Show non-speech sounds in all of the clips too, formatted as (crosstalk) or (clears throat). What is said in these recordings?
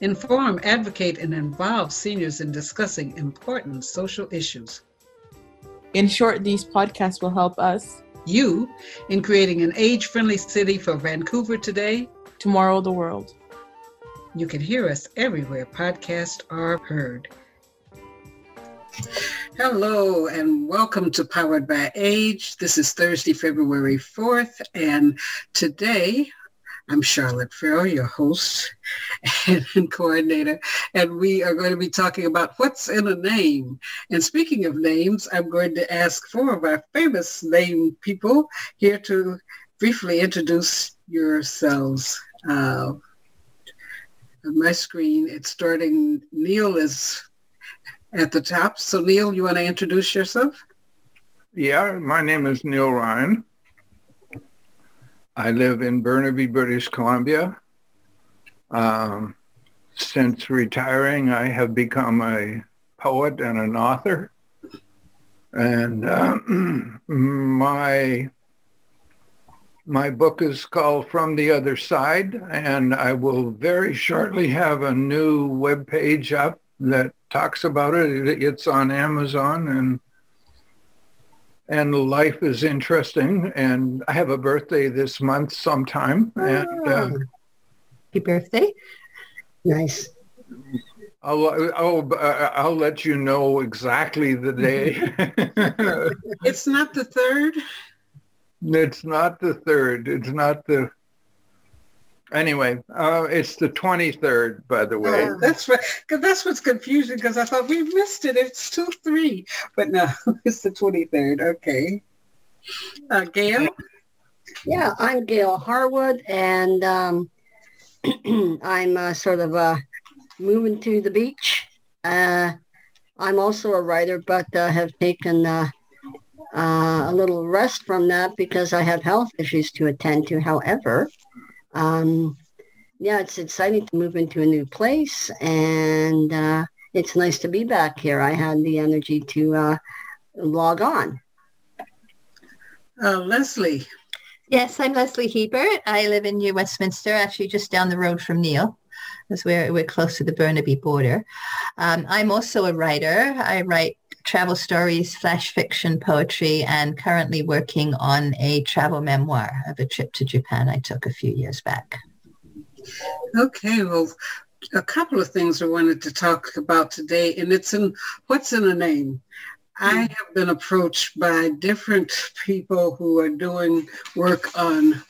inform, advocate, and involve seniors in discussing important social issues. In short, these podcasts will help us, you, in creating an age friendly city for Vancouver today, tomorrow, the world. You can hear us everywhere podcasts are heard. Hello and welcome to Powered by Age. This is Thursday, February 4th, and today I'm Charlotte Farrell, your host and, (laughs) coordinator, and we are going to be talking about what's in a name. And speaking of names, I'm going to ask four of our famous name people here to briefly introduce yourselves. Uh, on my screen, it's starting, Neil is at the top. So Neil, you want to introduce yourself? Yeah, my name is Neil Ryan. I live in Burnaby, British Columbia. Um, since retiring, I have become a poet and an author. And uh, (clears throat) my my book is called From the Other Side, and I will very shortly have a new web page up that talks about it. It's on Amazon, and and life is interesting. And I have a birthday this month sometime. Oh. And uh, happy birthday! Nice. I'll, I'll, uh, I'll let you know exactly the day. (laughs) (laughs) it's not the third? It's not the third. It's not the Anyway, uh, it's the 23rd, by the way. Oh, that's right. Because that's what's confusing because I thought we missed it. It's 2-3. But no, (laughs) it's the 23rd. Okay. Uh, Gail? Yeah, I'm Gail Harwood, and um, (clears throat) I'm uh, sort of uh, moving to the beach. Uh, I'm also a writer, but uh, have taken uh, uh, a little rest from that because I have health issues to attend to. However, um, yeah, it's exciting to move into a new place and uh, it's nice to be back here. I had the energy to uh, log on. Uh, Leslie. Yes, I'm Leslie Hebert. I live in New Westminster, actually just down the road from Neil. That's where we're close to the Burnaby border. Um, I'm also a writer. I write travel stories, flash fiction, poetry, and currently working on a travel memoir of a trip to Japan I took a few years back. Okay, well, a couple of things I wanted to talk about today, and it's in what's in a name. I hmm. have been approached by different people who are doing work on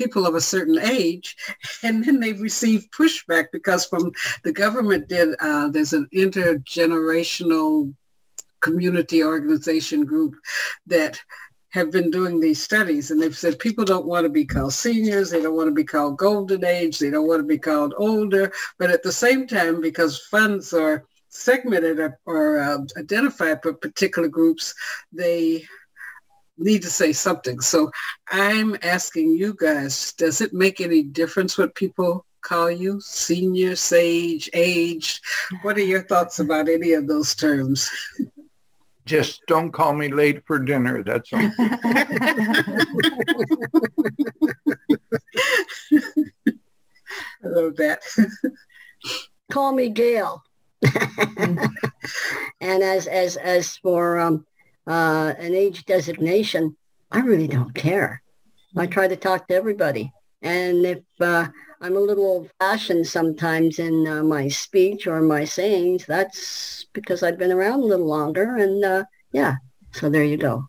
people of a certain age, and then they've received pushback because from the government did uh, there's an intergenerational community organization group that have been doing these studies and they've said people don't want to be called seniors, they don't want to be called golden age, they don't want to be called older, but at the same time, because funds are segmented or, or uh, identified for particular groups, they need to say something. So I'm asking you guys, does it make any difference what people call you? Senior, sage, aged? What are your thoughts about any of those terms? (laughs) Just don't call me late for dinner. That's all. (laughs) I love that. (laughs) Call me Gail. (laughs) and as as as for um, uh, an age designation, I really don't care. I try to talk to everybody, and if uh, I'm a little old-fashioned sometimes in uh, my speech or my sayings. That's because I've been around a little longer, and uh, yeah. So there you go.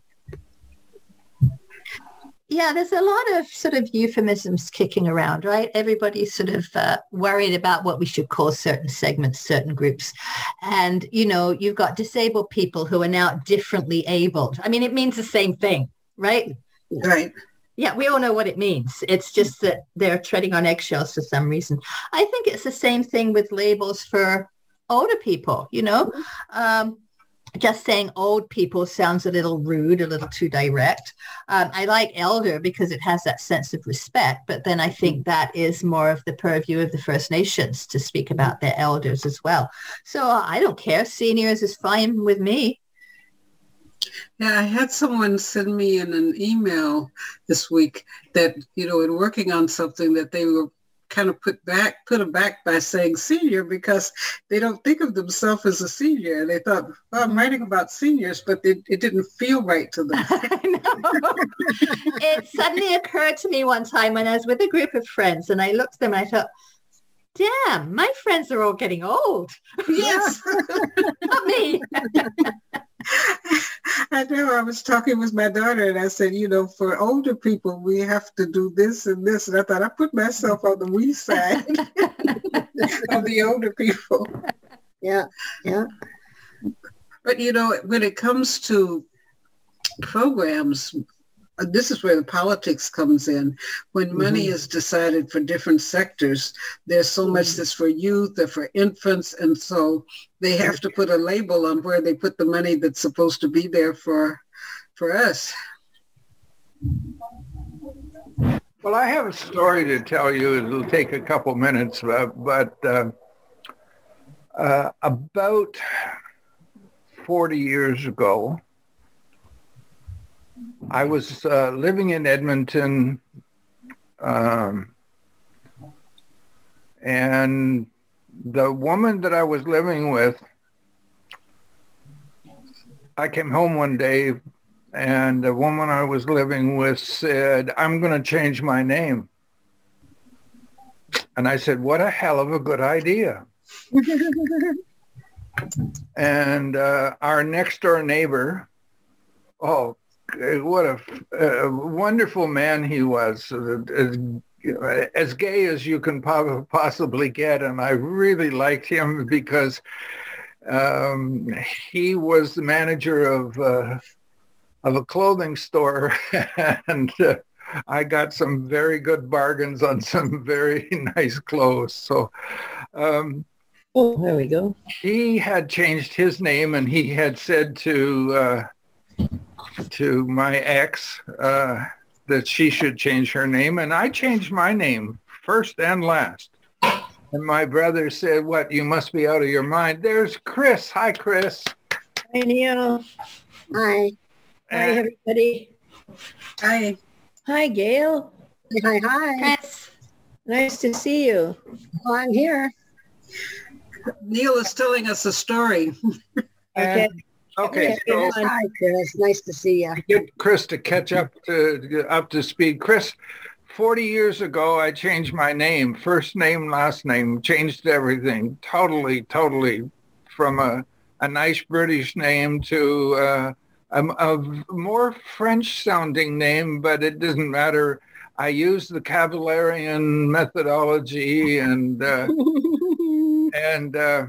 Yeah, there's a lot of sort of euphemisms kicking around, right? Everybody's sort of uh, worried about what we should call certain segments, certain groups. And, you know, you've got disabled people who are now differently abled. I mean, it means the same thing, right? Right yeah, we all know what it means. It's just that they're treading on eggshells for some reason. I think it's the same thing with labels for older people, you know. Um, just saying old people sounds a little rude, a little too direct. Um, I like elder because it has that sense of respect, but then I think that is more of the purview of the First Nations to speak about their elders as well. So I don't care. Seniors is fine with me. Yeah, I had someone send me in an email this week that, you know, in working on something that they were kind of put back, put them back by saying senior because they don't think of themselves as a senior. And they thought, well, I'm mm-hmm. writing about seniors, but it, it didn't feel right to them. (laughs) it suddenly occurred to me one time when I was with a group of friends and I looked at them and I thought, damn, my friends are all getting old. Yes. (laughs) Not me. (laughs) (laughs) I know I was talking with my daughter and I said, you know, for older people, we have to do this and this. And I thought I put myself on the we side (laughs) of the older people. Yeah, yeah. But, you know, when it comes to programs, this is where the politics comes in. When mm-hmm. money is decided for different sectors, there's so much mm-hmm. that's for youth or for infants. And so they have to put a label on where they put the money that's supposed to be there for, for us. Well, I have a story to tell you. It'll take a couple minutes, uh, but uh, uh, about 40 years ago, I was uh, living in Edmonton, um, and the woman that I was living with, I came home one day, and the woman I was living with said, "I'm going to change my name." And I said, "What a hell of a good idea!" (laughs) and uh, our next door neighbor, oh, what a, a, wonderful man he was, as, as gay as you can possibly get. And I really liked him because um, he was the manager of uh, of a clothing store, (laughs) and uh, I got some very good bargains on some very (laughs) nice clothes. So. Um, oh, there we go. He had changed his name, and he had said to uh, to my ex uh, that she should change her name, and I changed my name first and last. And my brother said, "What? You must be out of your mind." There's Chris. Hi, Chris. Hi, Neil. Hi. Hi, everybody. Hi. Hi, Gail. Hi, hi. Chris. Nice to see you. Well, I'm here. Neil is telling us a story. okay. Okay, so hi, Chris. Nice to see you. Get Chris to catch up to up to speed. Chris, forty years ago, I changed my name, first name, last name, changed everything, totally, totally, from a a nice British name to uh, a, a more French-sounding name, but it doesn't matter. I use the Kabbalarian methodology and uh, (laughs) and. Uh,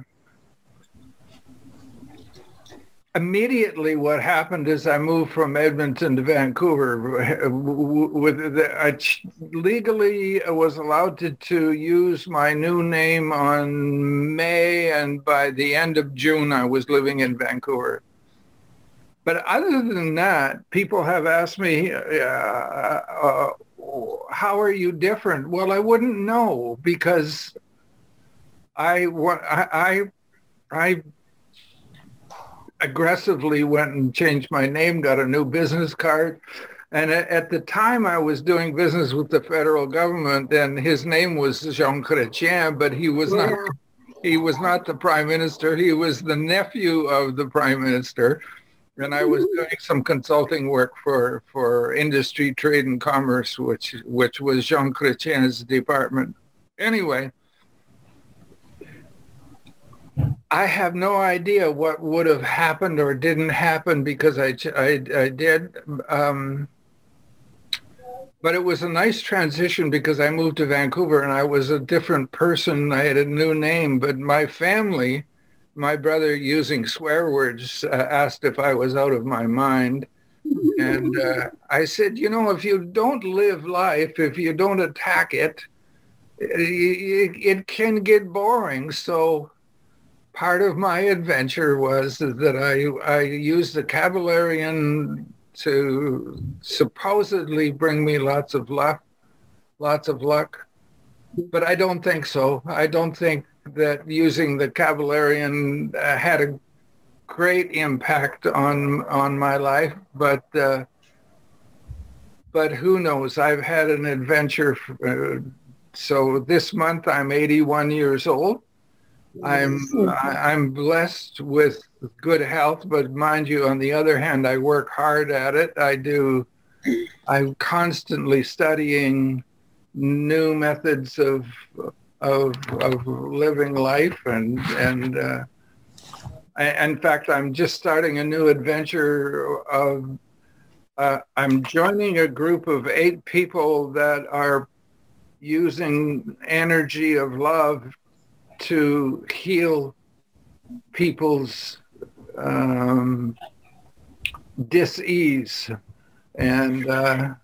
immediately what happened is I moved from Edmonton to Vancouver. With the, I legally was allowed to, to use my new name on May, and by the end of June, I was living in Vancouver. But other than that, people have asked me, uh, uh, "How are you different?" Well, I wouldn't know because I I I, I aggressively went and changed my name, got a new business card. And at the time I was doing business with the federal government and his name was Jean Chrétien, but he was not he was not the prime minister. He was the nephew of the prime minister. And I was mm-hmm. doing some consulting work for, for industry, trade and commerce, which which was Jean Chrétien's department. Anyway, I have no idea what would have happened or didn't happen because I, I, I did. Um, but it was a nice transition because I moved to Vancouver and I was a different person. I had a new name, but my family, my brother using swear words, uh, asked if I was out of my mind. And uh, I said, you know, if you don't live life, if you don't attack it, it, it can get boring. So part of my adventure was that I, I used the Kabbalarian to supposedly bring me lots of luck, lots of luck. But I don't think so. I don't think that using the Kabbalarian uh, had a great impact on on my life. But uh, but who knows? I've had an adventure. Uh, so this month I'm 81 years old. I'm I'm blessed with good health, but mind you, on the other hand, I work hard at it. I do. I'm constantly studying new methods of of of living life, and and uh, I, in fact, I'm just starting a new adventure of. Uh, I'm joining a group of eight people that are using energy of love to heal people's um, dis-ease. And uh,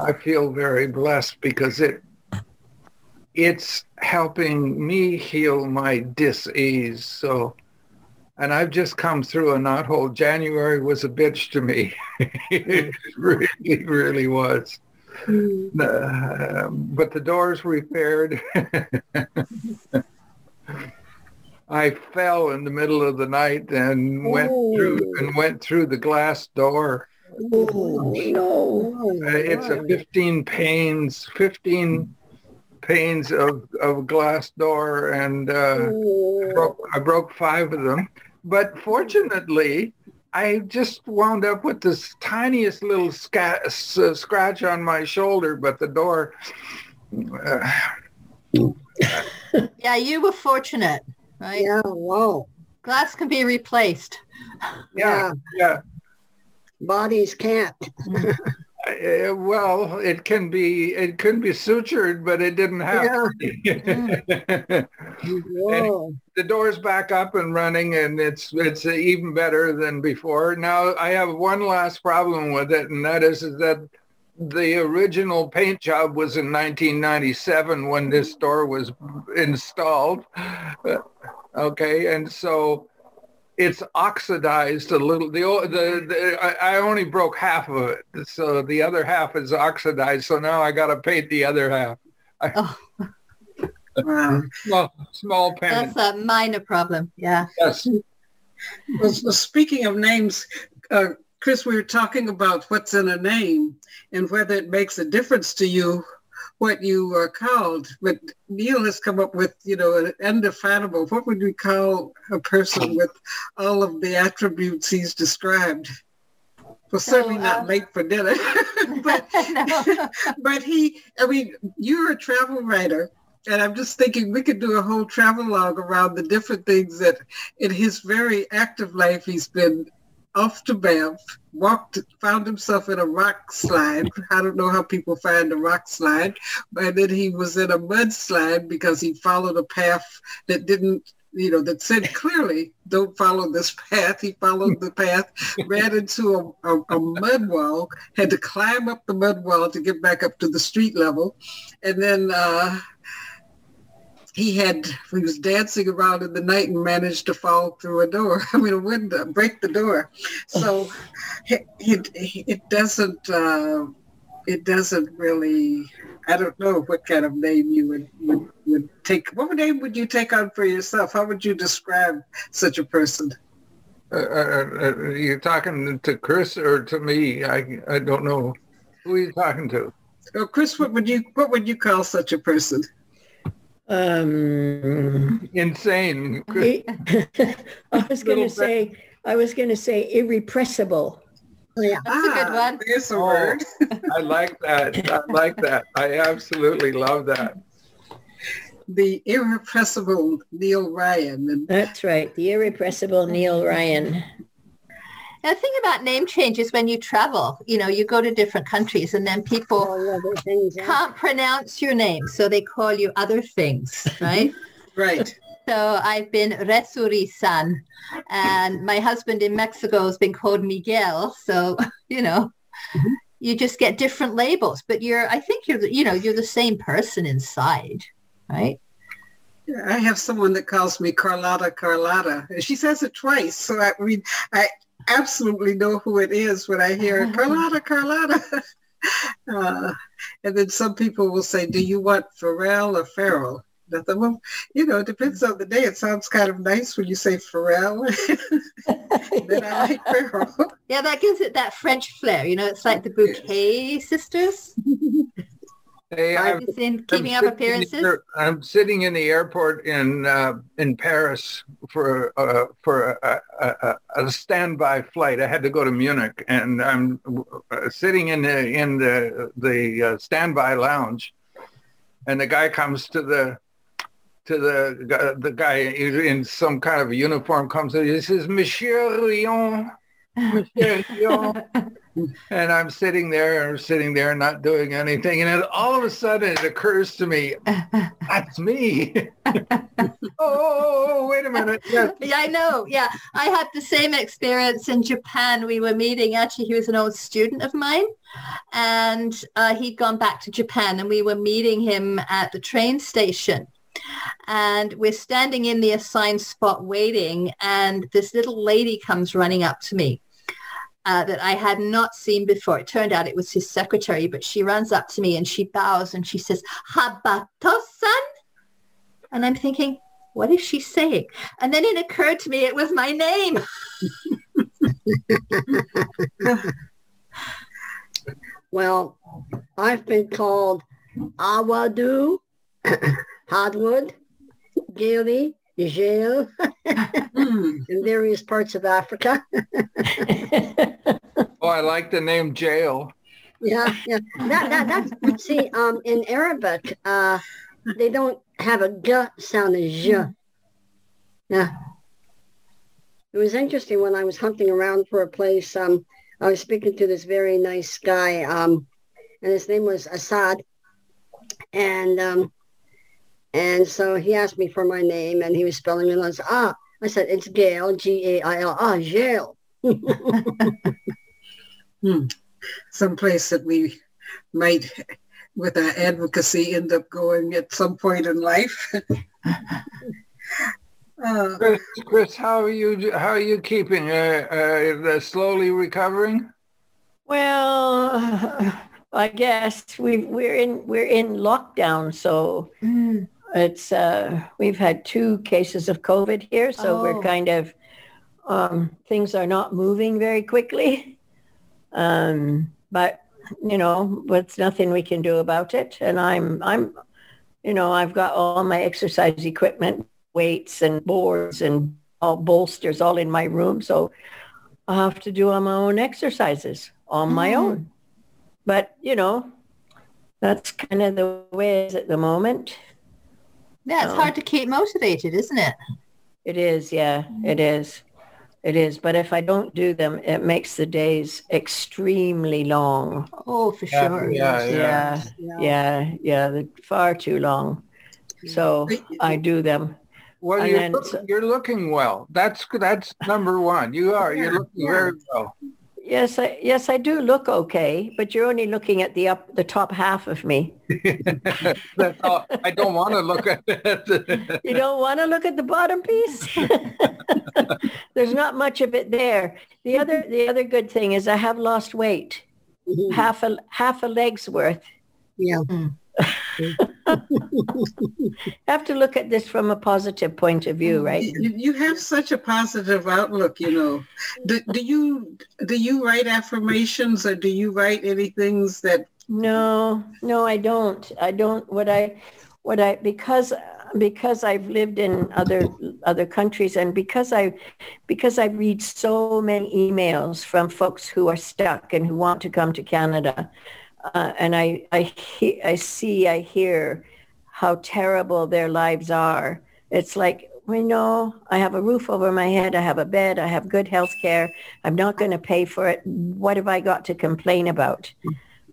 I feel very blessed because it it's helping me heal my dis-ease. So, and I've just come through a knothole. January was a bitch to me. (laughs) it really, really was. (laughs) Uh, but the doors repaired. (laughs) I fell in the middle of the night and went oh. through and went through the glass door. Oh no! Uh, it's a 15 panes, 15 panes of, of glass door, and uh, oh. I, broke, I broke five of them. But fortunately, I just wound up with this tiniest little sca- uh, scratch on my shoulder, but the door. Uh, yeah, you were fortunate, right? Yeah, wow. Glass can be replaced. Yeah, yeah. Bodies can't. Uh, well, it can be it can be sutured, but it didn't happen. (laughs) (laughs) Yeah. the door's back up and running, and it's it's even better than before. Now I have one last problem with it, and that is, is that the original paint job was in 1997 when this door was installed. Okay, and so it's oxidized a little. The, the, the I only broke half of it, so the other half is oxidized. So now I got to paint the other half. oh. small, small paint. That's a minor problem. Yeah. Yes. Well, speaking of names, uh, Chris, we were talking about what's in a name and whether it makes a difference to you what you are called. But Neil has come up with, you know, an indefinable. What would we call a person with all of the attributes he's described? Well, certainly so, uh, not late for dinner, (laughs) (laughs) but (laughs) but he. I mean, you're a travel writer, and I'm just thinking we could do a whole travel log around the different things that in his very active life he's been off to Banff, walked, found himself in a rock slide. I don't know how people find a rock slide, but then he was in a mudslide because he followed a path that didn't, you know, that said clearly, don't follow this path. He followed the path, ran into a, a, a mud wall, had to climb up the mud wall to get back up to the street level. And then uh, he had he was dancing around in the night and managed to fall through a door (laughs) i mean a window break the door. So it, it, it doesn't uh, it doesn't really i don't know what kind of name you would, would, would take what name would you take on for yourself? How would you describe such a person? Uh, uh, uh you're talking to chris or to me? I i don't know. Who are you talking to? Oh, chris what would you what would you call such a person um, Insane. I (laughs) was going to say, I was going to say irrepressible. Yeah. That's ah, a good one. There's a oh, word. (laughs) I like that. I like that. I absolutely love that. The irrepressible Neil Ryan. That's right. The irrepressible Neil Ryan. The thing about name changes when you travel, you know, you go to different countries and then people things, yeah. can't pronounce your name. So they call you other things, right? (laughs) right. So I've been Resuri-san and my husband in Mexico has been called Miguel. So, (laughs) you know, mm-hmm. you just get different labels, but you're, I think you're, you know, you're the same person inside, right? I have someone that calls me Carlotta Carlotta. She says it twice, so I mean, I absolutely know who it is when I hear (laughs) Carlotta Carlotta. (laughs) Uh, and then some people will say, "Do you want Pharrell or Farrell?" I thought, well, you know, it depends on the day. It sounds kind of nice when you say Pharrell. (laughs) then I like Farrell. Yeah, that gives it that French flair. You know, it's like the Bouquet sisters. Hey, I'm, you seen I'm Keeping Up sitting in the Appearances? I'm sitting in the airport in uh, in Paris for uh, for a, a, a a standby flight. I had to go to Munich, and I'm uh, sitting in the in the the uh, standby lounge, and the guy comes to the to the the guy in some kind of uniform comes in. He says, "Monsieur Rion, Monsieur (laughs) Rion." And I'm sitting there, sitting there, not doing anything. And then all of a sudden it occurs to me, (laughs) that's me. (laughs) oh, wait a minute. Yes. Yeah, I know. Yeah, I had the same experience in Japan. We were meeting, actually, he was an old student of mine, and uh, he'd gone back to Japan, and we were meeting him at the train station. And we're standing in the assigned spot waiting, and this little lady comes running up to me. Uh, that I had not seen before. It turned out it was his secretary, but she runs up to me and she bows and she says, Habato-san? And I'm thinking, what is she saying? And then it occurred to me it was my name. (laughs) Well, I've been called Awadu, (coughs) Hardwood, Gailey, Jail, Hmm. (laughs) in various parts of Africa. (laughs) Oh, I like the name Jail. Yeah, yeah. That, that, that's, see, um, in Arabic, uh, they don't have a g sound as j. Yeah. It was interesting when I was hunting around for a place. Um, I was speaking to this very nice guy, um, and his name was Assad. And um, and so he asked me for my name, and he was spelling it. And I ah, I said it's Gail, G A I L. Ah, Gail. (laughs) Hmm. Someplace that we might, with our advocacy, end up going at some point in life. (laughs) uh, Chris, Chris, how are you? How are you keeping? Uh, uh, slowly recovering? Well, (laughs) I guess we we're in we're in lockdown, so it's uh, we've had two cases of COVID here, so Oh. we're kind of um, things are not moving very quickly. Um, but you know, it's nothing we can do about it. And I'm I'm, you know, I've got all my exercise equipment, weights and boards and all bolsters all in my room, so I have to do all my own exercises on my Mhm. own. But you know, that's kind of the way it is at the moment. Yeah, it's hard to keep motivated, isn't it? It is, yeah, it mm. is. It is. But if I don't do them, it makes the days extremely long. Oh, for Yeah, sure. yeah, Yeah, yeah, yeah, they're far too long. So I do them. Well, And you're, then- look- you're looking well. That's that's number one. You are. You're looking very well. Yes, I, yes, I do look okay, but you're only looking at the up, the top half of me. (laughs) All. I don't want to look at it. You don't want to look at the bottom piece. (laughs) There's not much of it there. The other, the other good thing is I have lost weight, half a half a leg's worth. Yeah. (laughs) Mm. (laughs) have to look at this from a positive point of view, right? you, you have such a positive outlook, you know. Do, do you do you write affirmations or do you write any things that No, no, I don't. I don't. What I, what I, because because I've lived in other other countries and because I, because I read so many emails from folks who are stuck and who want to come to Canada, uh, and I I he, I see I hear how terrible their lives are. It's like. We know I have a roof over my head. I have a bed. I have good health care. I'm not going to pay for it. What have I got to complain about?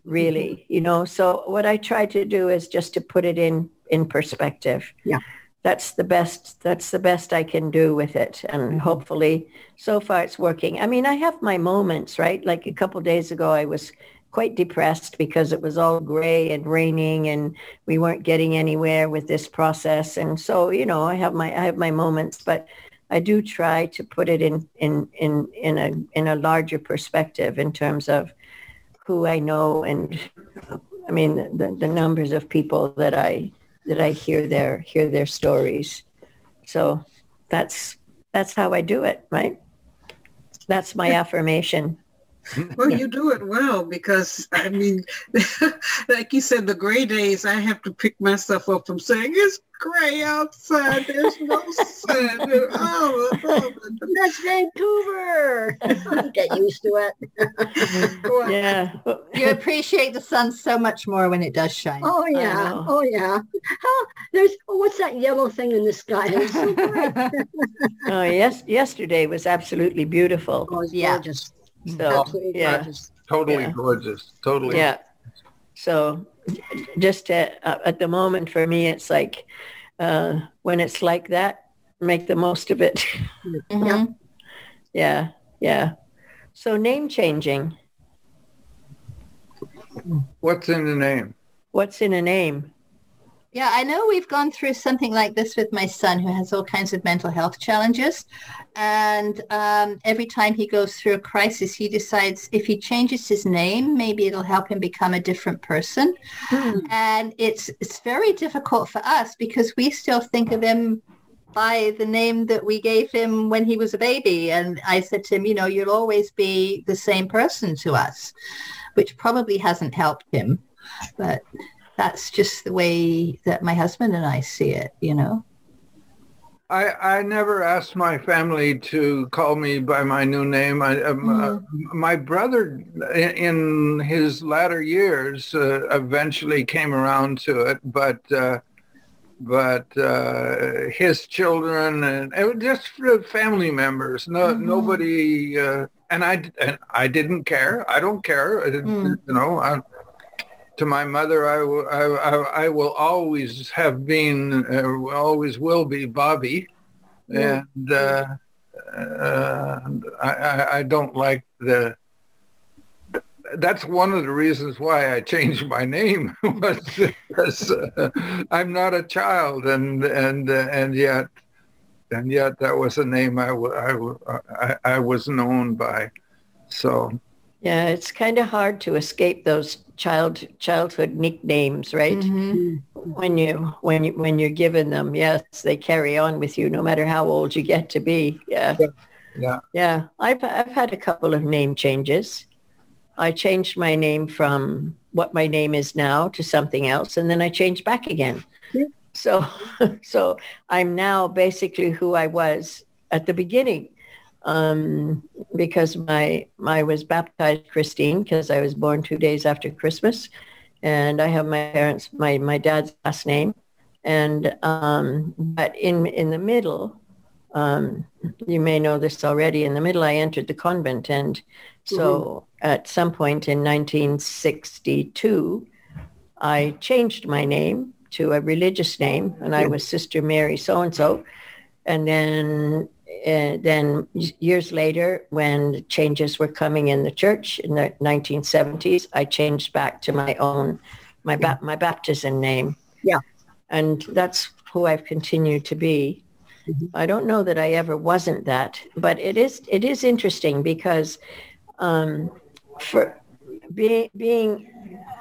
really you know so what i try to do is just to put it in in perspective Yeah. that's the best that's the best I can do with it and hopefully so far it's working. I mean, I have my moments, right? Like a couple days ago I was quite depressed because it was all gray and raining and we weren't getting anywhere with this process and so, you know, I have my I have my moments, but I do try to put it in in in in a in a larger perspective in terms of who I know and I mean the, the numbers of people that I that I hear their hear their stories. So that's that's how I do it, right? That's my affirmation. (laughs) Well, you do it well because I mean, (laughs) like you said, the gray days I have to pick myself up from saying it's gray outside. There's no sun. (laughs) Oh, oh, oh that's Vancouver. Get used to it. yeah. You appreciate the sun so much more when it does shine. Oh yeah. Oh yeah. Oh, there's oh, what's that yellow thing in the sky? So oh yes. Yesterday was absolutely beautiful. Oh, yeah. Gorgeous. So yeah. Gorgeous. Totally yeah. gorgeous. Totally. Yeah. So just to, uh, at the moment for me, it's like uh, when it's like that, make the most of it. (laughs) Mm-hmm. yeah, yeah. So name changing. What's in the name? What's in a name? Yeah, I know we've gone through something like this with my son who has all kinds of mental health challenges. And um, every time he goes through a crisis, he decides if he changes his name, maybe it'll help him become a different person. Hmm. And it's, it's very difficult for us because we still think of him by the name that we gave him when he was a baby. And I said to him, you know, you'll always be the same person to us, which probably hasn't helped him. But that's just the way that my husband and I see it, you know. I, I never asked my family to call me by my new name. I, um, mm. uh, my brother, in, in, his latter years, uh, eventually came around to it, but uh, but uh, his children and it just family members. No, mm-hmm. nobody, uh, and I and I didn't care. I don't care. Mm. You know, I, to my mother, I, will, I, I will always have been, uh, always will be Bobby. And uh, uh, I, I don't like the, that's one of the reasons why I changed my name (laughs) was because uh, I'm not a child and, and, uh, and yet, and yet that was a name I, I, I, I was known by. So yeah, it's kind of hard to escape those child childhood nicknames, right? Mm-hmm. When you when you when you're given them, yes, they carry on with you no matter how old you get to be. Yeah, yeah, yeah. I've I've had a couple of name changes. I changed my name from what my name is now to something else, and then I changed back again. Yeah. So, (laughs) so I'm now basically who I was at the beginning um, because my I was baptized Christine because I was born two days after Christmas, and I have my parents my my dad's last name, and um, but in in the middle, um, you may know this already. In the middle, I entered the convent, and so mm-hmm. at some point in 1962, I changed my name to a religious name, and I was Sister Mary so and so, and then uh, then years later, when changes were coming in the church in the 1970s, I changed back to my own, my ba- my baptism name. Yeah, and that's who I've continued to be. Mm-hmm. I don't know that I ever wasn't that, but it is it is interesting because um, for being being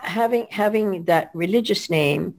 having having that religious name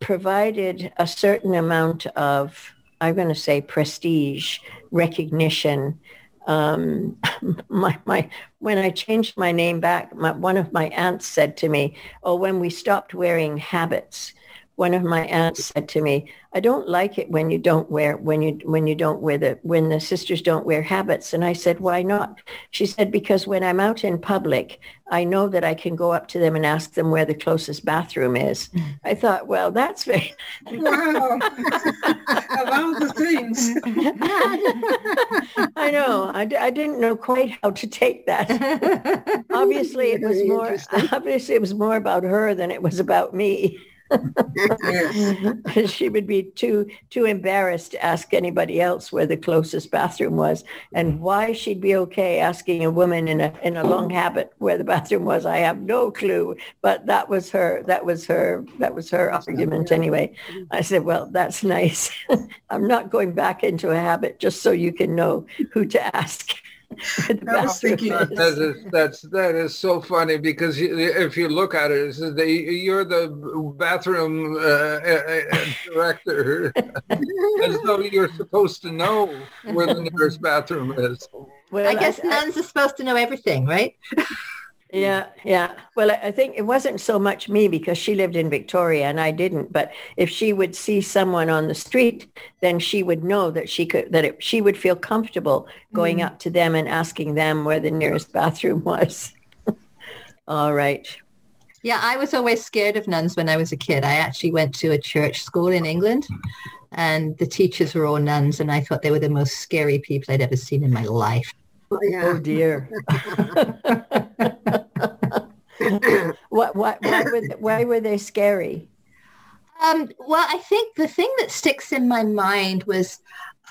provided a certain amount of I'm going to say prestige, recognition. Um, (laughs) my, my, when I changed my name back, my, one of my aunts said to me, oh, when we stopped wearing habits, one of my aunts said to me, I don't like it when you don't wear when you when you don't wear the when the sisters don't wear habits. And I said, why not? She said, because when I'm out in public, I know that I can go up to them and ask them where the closest bathroom is. Mm. I thought, well, that's very wow. (laughs) of all the things. (laughs) I know. I, I didn't know quite how to take that. (laughs) obviously, it was more. Obviously, it was more about her than it was about me. (laughs) (laughs) She would be too too embarrassed to ask anybody else where the closest bathroom was. And why she'd be okay asking a woman in a in a long habit where the bathroom was i have no clue. But that was her that was her that was her argument anyway. I said well that's (laughs) nice. I'm not going back into a habit just so you can know who to ask I was thinking- That is, that's that is so funny because if you look at it, it's the, you're the bathroom uh, director, (laughs) as though you're supposed to know where the nearest bathroom is. Well, I guess nuns are supposed to know everything, right? (laughs) Yeah, yeah. Well, I think it wasn't so much me because she lived in Victoria and I didn't. But if she would see someone on the street, then she would know that she could that it, she would feel comfortable going mm. up to them and asking them where the nearest bathroom was. (laughs) All right. Yeah, I was always scared of nuns when I was a kid. I actually went to a church school in England and the teachers were all nuns and I thought they were the most scary people I'd ever seen in my life. Oh Yeah. dear. (laughs) (laughs) what, what, why, were they, why were they scary? Um, well, I think the thing that sticks in my mind was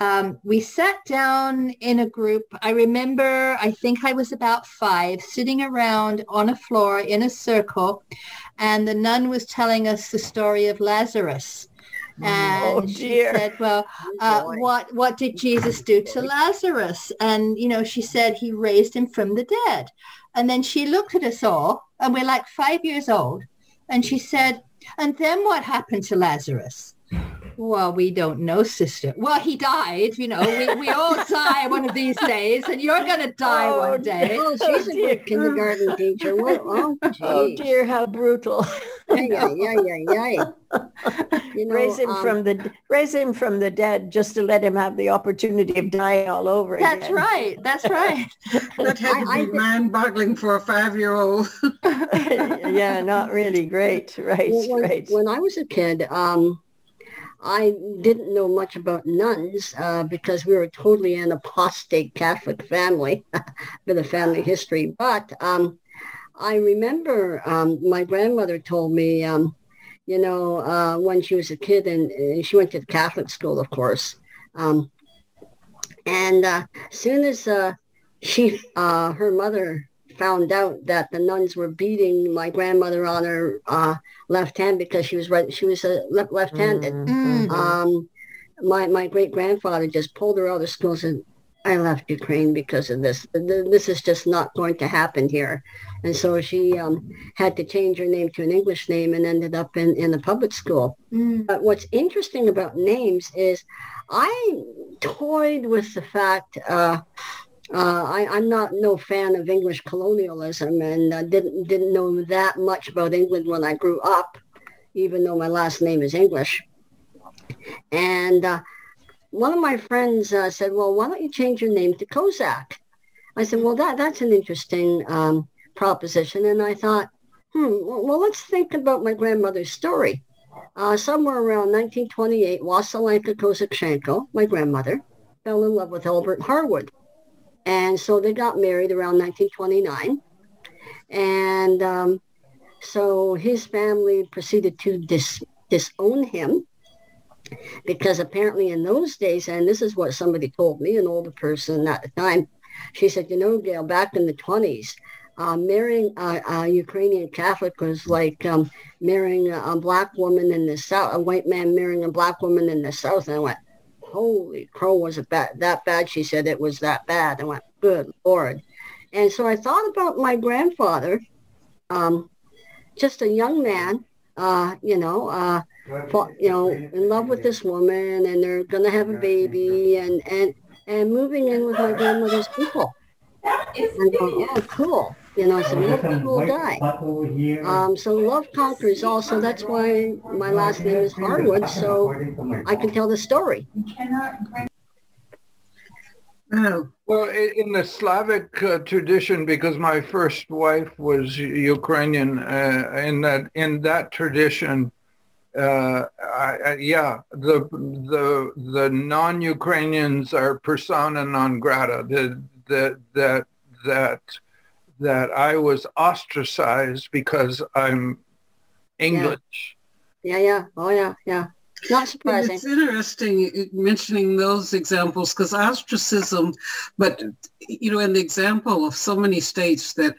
um, we sat down in a group. I remember, I think I was about five, sitting around on a floor in a circle, and the nun was telling us the story of Lazarus. And Oh, she said, well, uh, what what did Jesus do to Lazarus? And you know, she said he raised him from the dead. And then she looked at us all, and we're like five years old, and she said, "And then what happened to Lazarus?" Well, we don't know, sister. Well, he died. You know, we, we all (laughs) die one of these days, and you're going to die Oh, one day. Oh, she's a dear. good kindergarten teacher. What? (laughs) Oh, Oh dear, how brutal. Yeah, yeah, yeah, yeah. (laughs) You know, raise him um, from the raise him from the dead just to let him have the opportunity of dying all over again. That's again. right. That's right. That had to I- I be did- mind-boggling for a five-year-old. yeah, not really great. Right, Well, when, right. when I was a kid, um, I didn't know much about nuns uh, because we were totally an apostate Catholic family, (laughs) bit of family history. But um, I remember um, my grandmother told me, um, you know, uh, when she was a kid and, and she went to the Catholic school, of course. Um, and uh, soon as uh, she, uh, her mother found out that the nuns were beating my grandmother on her uh, left hand because she was right. She was uh, left left-handed. Mhm. Um, my my great grandfather just pulled her out of school and said, "I left Ukraine because of this. This is just not going to happen here." And so she um, had to change her name to an English name and ended up in in the public school. Mm. But what's interesting about names is I toyed with the fact. Uh, uh, I, I'm not no fan of English colonialism and uh, didn't didn't know that much about England when I grew up, even though my last name is English. And uh, one of my friends uh, said, "Well, why don't you change your name to Kozak?" I said, "Well, that that's an interesting um, proposition." And I thought, "Hmm, well, let's think about my grandmother's story." Uh, somewhere around 1928, Wasylenka Kozakchenko, my grandmother, fell in love with Albert Harwood. And so they got married around 1929. And um, so his family proceeded to dis- disown him because apparently in those days, and this is what somebody told me, an older person at the time, she said, you know, Gail, back in the 20s, uh, marrying a, a Ukrainian Catholic was like um, marrying a, a black woman in the South, a white man marrying a black woman in the South. And I went, holy crow, was it bad, that bad? She said it was that bad. I went, good Lord. And so I thought about my grandfather, um, just a young man, uh, you know, uh, you know, in love with this woman and they're going to have a baby and, and, and moving in with my grandmother's people. And oh, cool. You know, so more people will die. Um, so love conquers also. That's why my last name is Harwood, so I can tell the story. Oh, Well, in the Slavic uh, tradition, because my first wife was Ukrainian, uh, in that in that tradition, uh, I, I, yeah, the the the non-Ukrainians are persona non grata. That that that that that I was ostracized because I'm English. Yeah, yeah. Oh, yeah, yeah. Not surprising. It's interesting mentioning those examples because ostracism, but you know, in the example of so many states that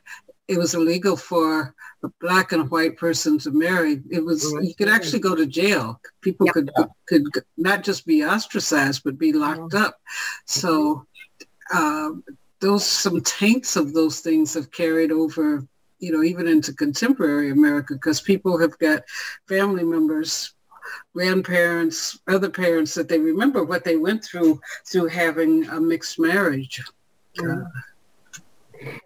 it was illegal for a black and white person to marry, it was mm-hmm. you could actually go to jail. People yep. could could not just be ostracized but be locked up. So uh, those some taints of those things have carried over you know, even into contemporary America, because people have got family members, grandparents, other parents that they remember what they went through through having a mixed marriage.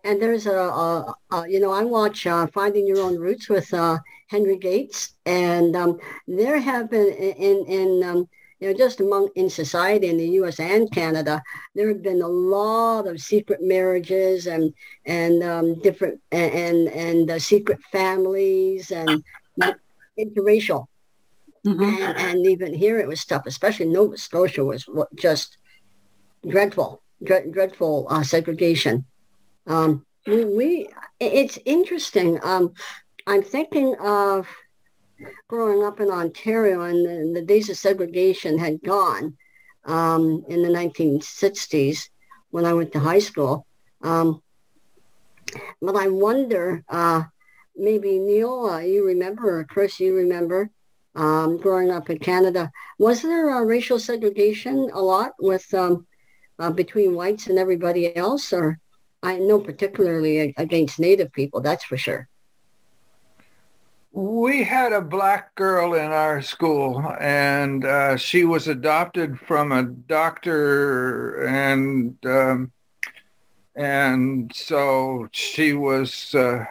And there's a, a, a, you know, I watch uh, Finding Your Own Roots with uh, Henry Gates, and um, there have been in in um, you know, just among in society in the U.S. and Canada, there have been a lot of secret marriages and and um, different and and uh, secret families and interracial, mm-hmm. and, and, even here it was tough. Especially Nova Scotia was just dreadful, dread, dreadful uh, segregation. Um, we, we, it's interesting. Um, I'm thinking of growing up in Ontario and the, the days of segregation had gone um, in the 1960s when I went to high school. Um, but I wonder, uh, maybe Neil, uh, you remember, or Chris, you remember, um, growing up in Canada, was there racial segregation a lot with um, uh, between whites and everybody else, or I know particularly against Native people, that's for sure we had a black girl in our school and uh, she was adopted from a doctor and um, and so she was uh,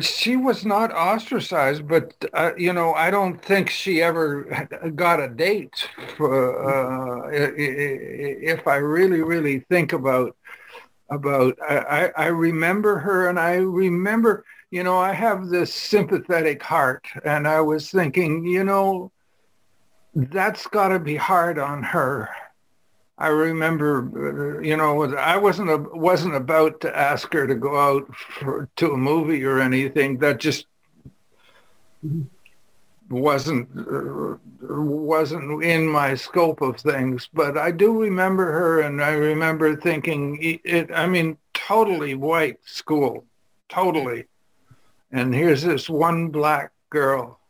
she was not ostracized but uh, you know i don't think she ever got a date for, uh, if i really really think about about I, I remember her and i remember you know, I have this sympathetic heart, and I was thinking, you know, that's got to be hard on her. I remember, you know, I wasn't a, wasn't about to ask her to go out for, to a movie or anything. That just wasn't uh, wasn't in my scope of things. But I do remember her, and I remember thinking, it. I mean, totally white school, totally and here's this one black girl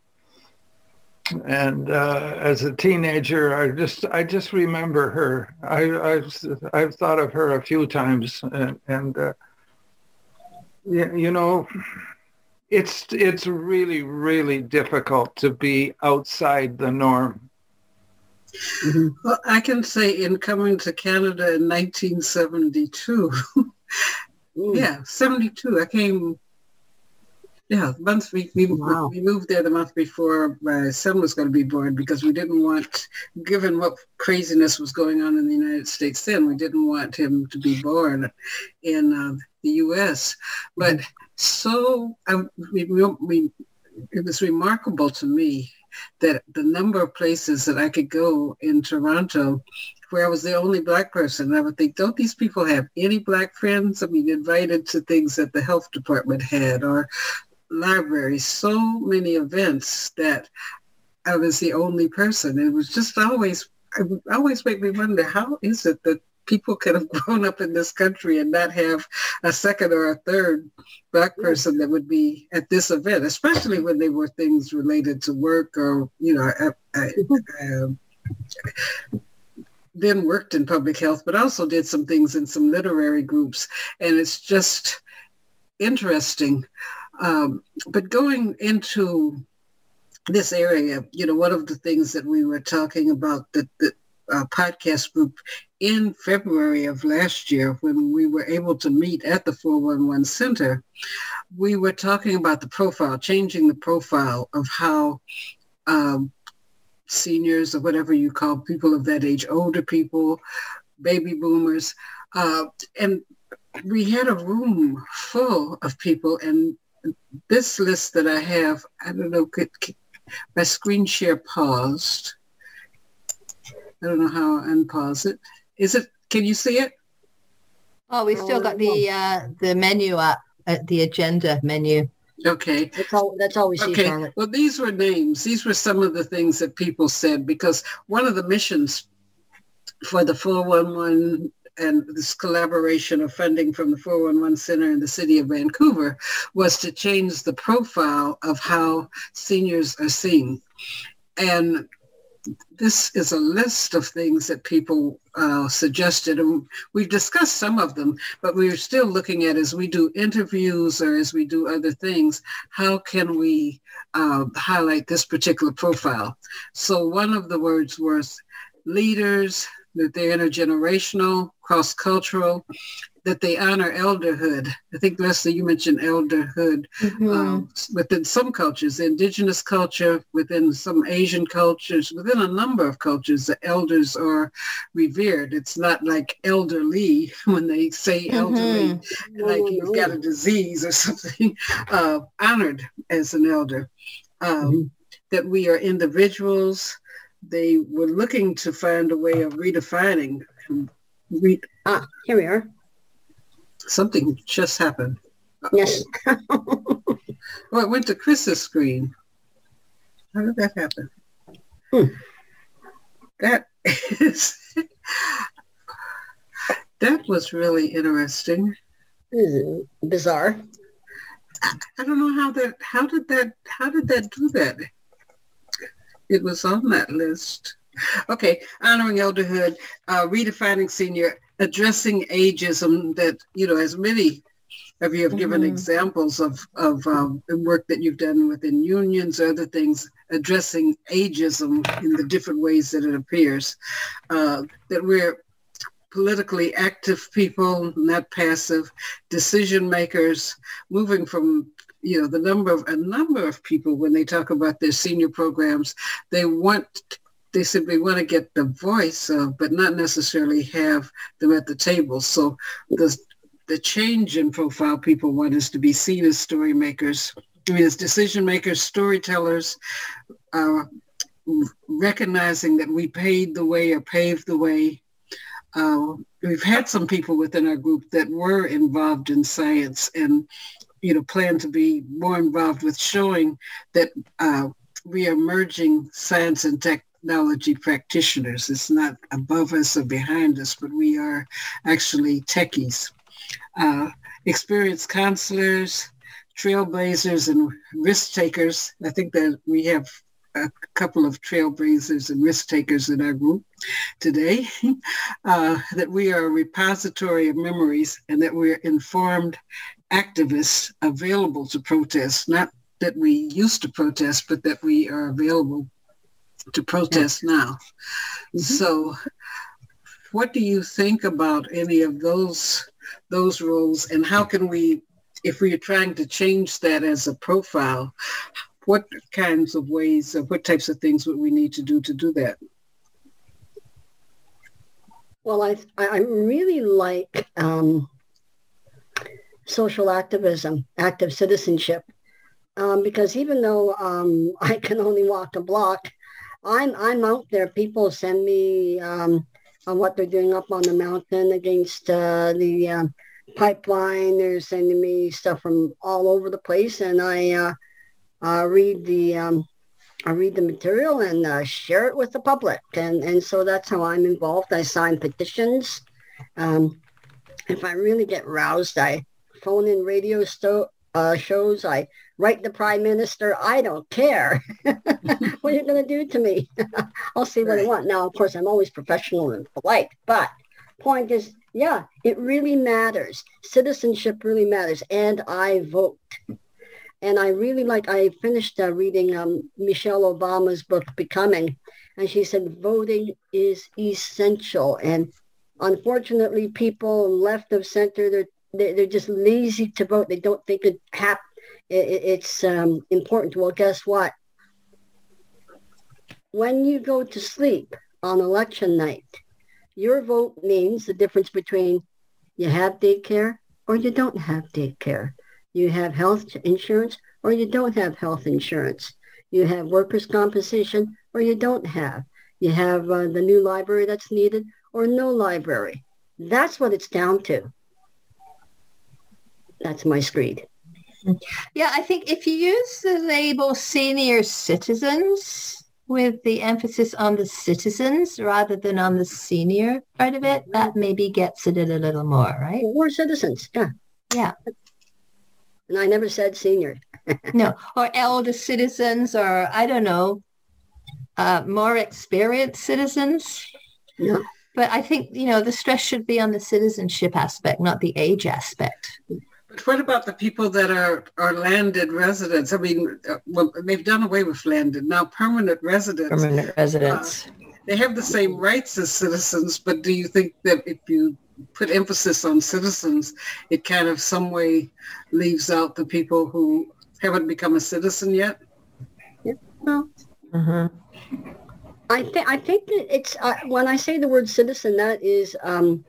and uh, as a teenager, I just I just remember her. I, I've I've thought of her a few times, and, and uh, you, you know, it's it's really really difficult to be outside the norm. Mm-hmm. Well, I can say in coming to Canada in 1972, (laughs) yeah, 72, I came yeah, month we we, wow. we moved there the month before my son was going to be born because we didn't want, given what craziness was going on in the United States then, we didn't want him to be born in uh, the U.S. But so I, we, we, it was remarkable to me that the number of places that I could go in Toronto where I was the only black person. I would think, don't these people have any black friends? I mean, invited to things that the health department had or library so many events that I was the only person. It was just always, I would always make me wonder, how is it that people could have (laughs) grown up in this country and not have a second or a third black person that would be at this event, especially when they were things related to work or, you know, I, I, um, then worked in public health, but also did some things in some literary groups. And it's just interesting um, but going into this area, you know, one of the things that we were talking about the, the uh, podcast group in February of last year when we were able to meet at the 411 Center, we were talking about the profile, changing the profile of how um, seniors or whatever you call people of that age, older people, baby boomers, uh, and we had a room full of people and this list that I have, I don't know, could, could, my screen share paused. I don't know how I unpause it. Is it, can you see it? Oh, we've still got the uh, the menu up, uh, the agenda menu. Okay. That's all. That's all we see, Okay. Charlotte. Well, these were names. These were some of the things that people said because one of the missions for the 411 and this collaboration of funding from the 411 Center in the city of Vancouver was to change the profile of how seniors are seen. And this is a list of things that people uh, suggested, and we've discussed some of them, but we're still looking at as we do interviews or as we do other things, how can we uh, highlight this particular profile? So one of the words was leaders, that they're intergenerational, cross-cultural, that they honor elderhood. I think Leslie, you mentioned elderhood Mhm. um, within some cultures, indigenous culture, within some Asian cultures, within a number of cultures, the elders are revered. It's not like elderly (laughs) when they say elderly, like you've got a disease or (laughs) something, uh, honored as an elder. Um, That we are individuals. They were looking to find a way of redefining. And re- Ah, here we are. something just happened. Yes. (laughs) Well, it went to Chris's screen. How did that happen? Hmm. That is that was really interesting. Bizarre. I don't know how that how did that how did that do that? It was on that list. Okay, honoring elderhood, uh, redefining senior, addressing ageism that, you know, as many of you have given Mhm. examples of, of um, work that you've done within unions, or other things, addressing ageism in the different ways that it appears, uh, that we're politically active people, not passive, decision makers, moving from you know the number of a number of people when they talk about their senior programs, they want they simply want to get the voice of, but not necessarily have them at the table. So the the change in profile people want us to be seen as story makers, I mean, as decision makers, storytellers, uh, recognizing that we paid the way or paved the way. Uh, we've had some people within our group that were involved in science and, you know, plan to be more involved with showing that uh, we are merging science and technology practitioners. It's not above us or behind us, but we are actually techies. Uh, experienced counselors, trailblazers, and risk takers. I think that we have a couple of trailblazers and risk takers in our group today, (laughs) uh, that we are a repository of memories and that we're informed activists available to protest, not that we used to protest, but that we are available to protest now. So what do you think about any of those those roles and how can we if we are trying to change that as a profile what kinds of ways or what types of things would we need to do to do that? Well, I I I really like um, social activism, active citizenship, um, because even though um, (laughs) I can only walk a block, I'm I'm out there. People send me um, on what they're doing up on the mountain against uh, the um pipeline. They're sending me stuff from all over the place, and I uh, uh, read the um, I read the material and uh, share it with the public. And, and so that's how I'm involved. I sign petitions. Um, if I really get roused, I phone in radio sto- uh, shows. I write the prime minister. I don't care. (laughs) what are you going to do to me? (laughs) I'll see what I want. Now, of course, I'm always professional and polite. But point is, yeah, it really matters. Citizenship really matters. And I vote. And I really like, I finished uh, reading um, Michelle Obama's book, Becoming, and she said voting is essential. And unfortunately, people left of center, they're, they're just lazy to vote. They don't think it hap- it, it- it's um, important. Well, guess what? When you go to sleep on election night, your vote means the difference between you have daycare or you don't have daycare. You have health insurance or you don't have health insurance. You have workers' compensation or you don't have. You have uh, the new library that's needed or no library. That's what it's down to. That's my screed. Yeah, I think if you use the label senior citizens with the emphasis on the citizens rather than on the senior part of it, that maybe gets it a little more, right? We're citizens, yeah. Yeah. And I never said senior. (laughs) no, or elder citizens, or I don't know, uh, more experienced citizens. No. But I think, you know, the stress should be on the citizenship aspect, not the age aspect. But what about the people that are, are landed residents? I mean, uh, well, they've done away with landed. Now permanent residents. Permanent residents. Uh, they have the same rights as citizens, but do you think that if you put emphasis on citizens, it kind of some way leaves out the people who haven't become a citizen yet? Yeah. Well, Mm-hmm. I think I think that it's uh, when I say the word citizen, that is um,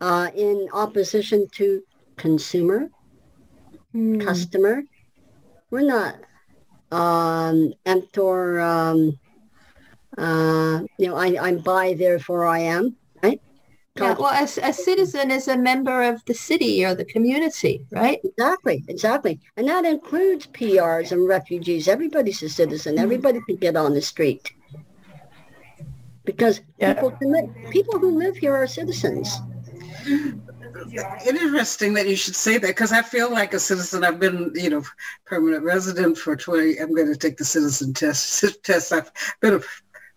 uh, in opposition to consumer, Mm. customer. We're not um, emptor. Um, uh, you know, I, I'm buy, therefore I am. Right? Yeah, well, a, a citizen is a member of the city or the community, right? Exactly, exactly. And that includes PRs and refugees. Everybody's a citizen. Everybody can get on the street. Because Yeah. people, can live, people who live here are citizens. (laughs) Interesting that you should say that because I feel like a citizen. I've been, you know, permanent resident for 20. I'm going to take the citizen test. (laughs) test. I've been a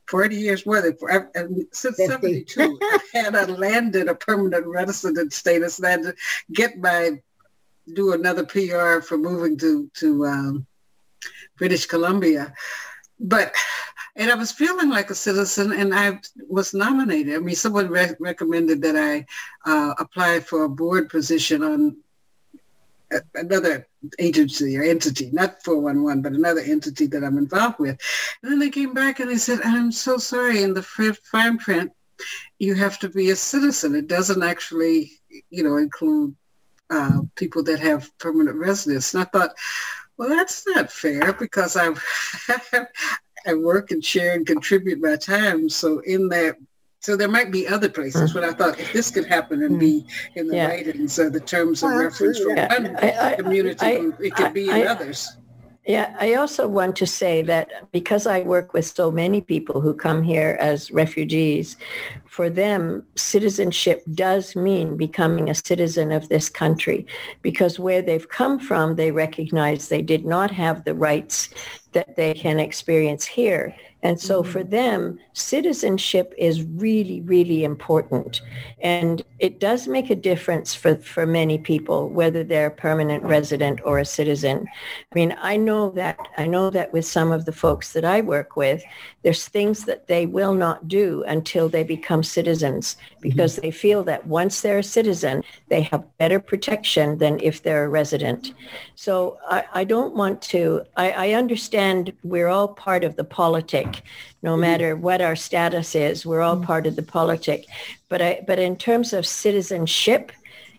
40 years more than I've, and since 50. 72. I had a landed a permanent resident status and I had to get my do another PR for moving to to um, British Columbia, but and I was feeling like a citizen, and I was nominated. I mean, someone re- recommended that I uh, apply for a board position on another agency or entity, not 411, but another entity that I'm involved with. And then they came back and they said, I'm so sorry, in the fi- fine print, you have to be a citizen. It doesn't actually, you know, include uh, people that have permanent residence. And I thought, well, that's not fair because I (laughs) I work and share and contribute my time. So in that, so there might be other places. Mm-hmm. But I thought if this could happen and be mm-hmm. in the Yeah. writings or the terms of Oh, reference for absolutely. one I- I- community, I- it could be in I- others. Yeah, I also want to say that because I work with so many people who come here as refugees, for them, citizenship does mean becoming a citizen of this country because where they've come from, they recognize they did not have the rights that they can experience here. And so for mm-hmm. them, citizenship is really, really important. And it does make a difference for, for many people, whether they're a permanent resident or a citizen. I mean, I know that I know that with some of the folks that I work with, there's things that they will not do until they become citizens mm-hmm. because they feel that once they're a citizen, they have better protection than if they're a resident. So I, I don't want to, I, I understand we're all part of the politic, no matter what our status is, we're all mm. part of the politic. But I, but in terms of citizenship,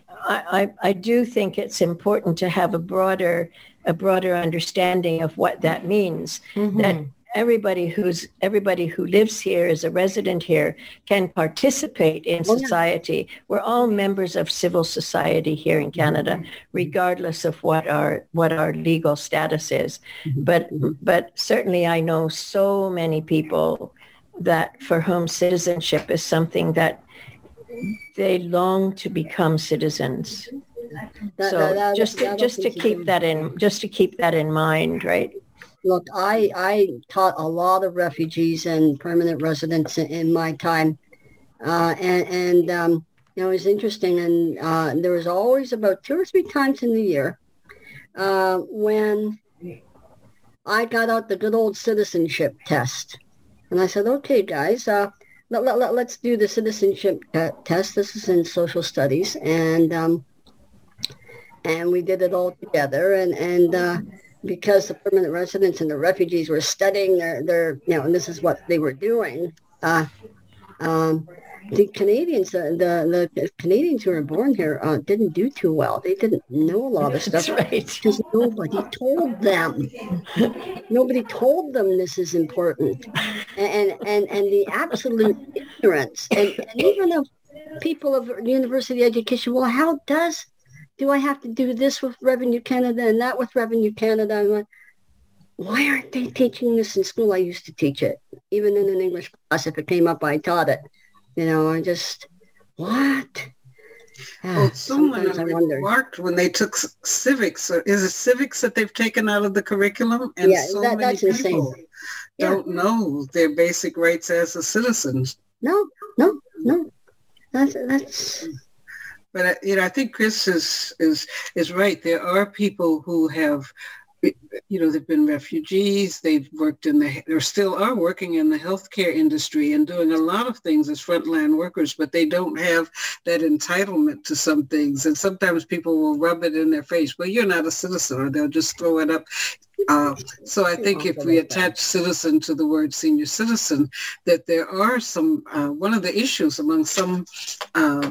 I, I, I do think it's important to have a broader a broader understanding of what that means. That mm-hmm. Everybody who's everybody who lives here is a resident here can participate in Oh, society. We're all members of civil society here in Canada, mm-hmm. Mm-hmm. regardless of what our what our legal status is. Mm-hmm. But but certainly I know so many people that for whom citizenship is something that they long to become citizens. That- so that- that- just to, just to keep that in just to keep that in mind, right? Look, I, I taught a lot of refugees and permanent residents in, in my time. Uh, and, and um, you know, it was interesting. And uh, there was always about two or three times in the year uh, when I got out the good old citizenship test. And I said, okay, guys, uh, let, let, let, let's do the citizenship te- test. This is in social studies. And, um, and we did it all together. And, and uh, because the permanent residents and the refugees were studying their, their you know, and this is what they were doing, uh, um, the Canadians, uh, the, the Canadians who were born here uh, didn't do too well. They didn't know a lot of (laughs) stuff That's right. (laughs) because nobody told them. nobody told them this is important, and and and the absolute ignorance, and, and even of people of university education. Well, how does do I have to do this with Revenue Canada and that with Revenue Canada? I'm like, why aren't they teaching this in school? I used to teach it. Even in an English class, if it came up, I taught it. You know, I just, what? Ah, well, someone I remarked when they took civics. Is it civics that they've taken out of the curriculum? And yeah, so that, many people insane. don't know their basic rights as a citizen. No, no, no. That's that's but you know, I think Chris is is is right. There are people who have you know, they've been refugees. They've worked in the, or still are working in the healthcare industry and doing a lot of things as frontline workers, but they don't have that entitlement to some things. And sometimes people will rub it in their face. Well, you're not a citizen, or they'll just throw it up. Uh, so I think if we attach citizen to the word senior citizen, that there are some, uh, one of the issues among some uh,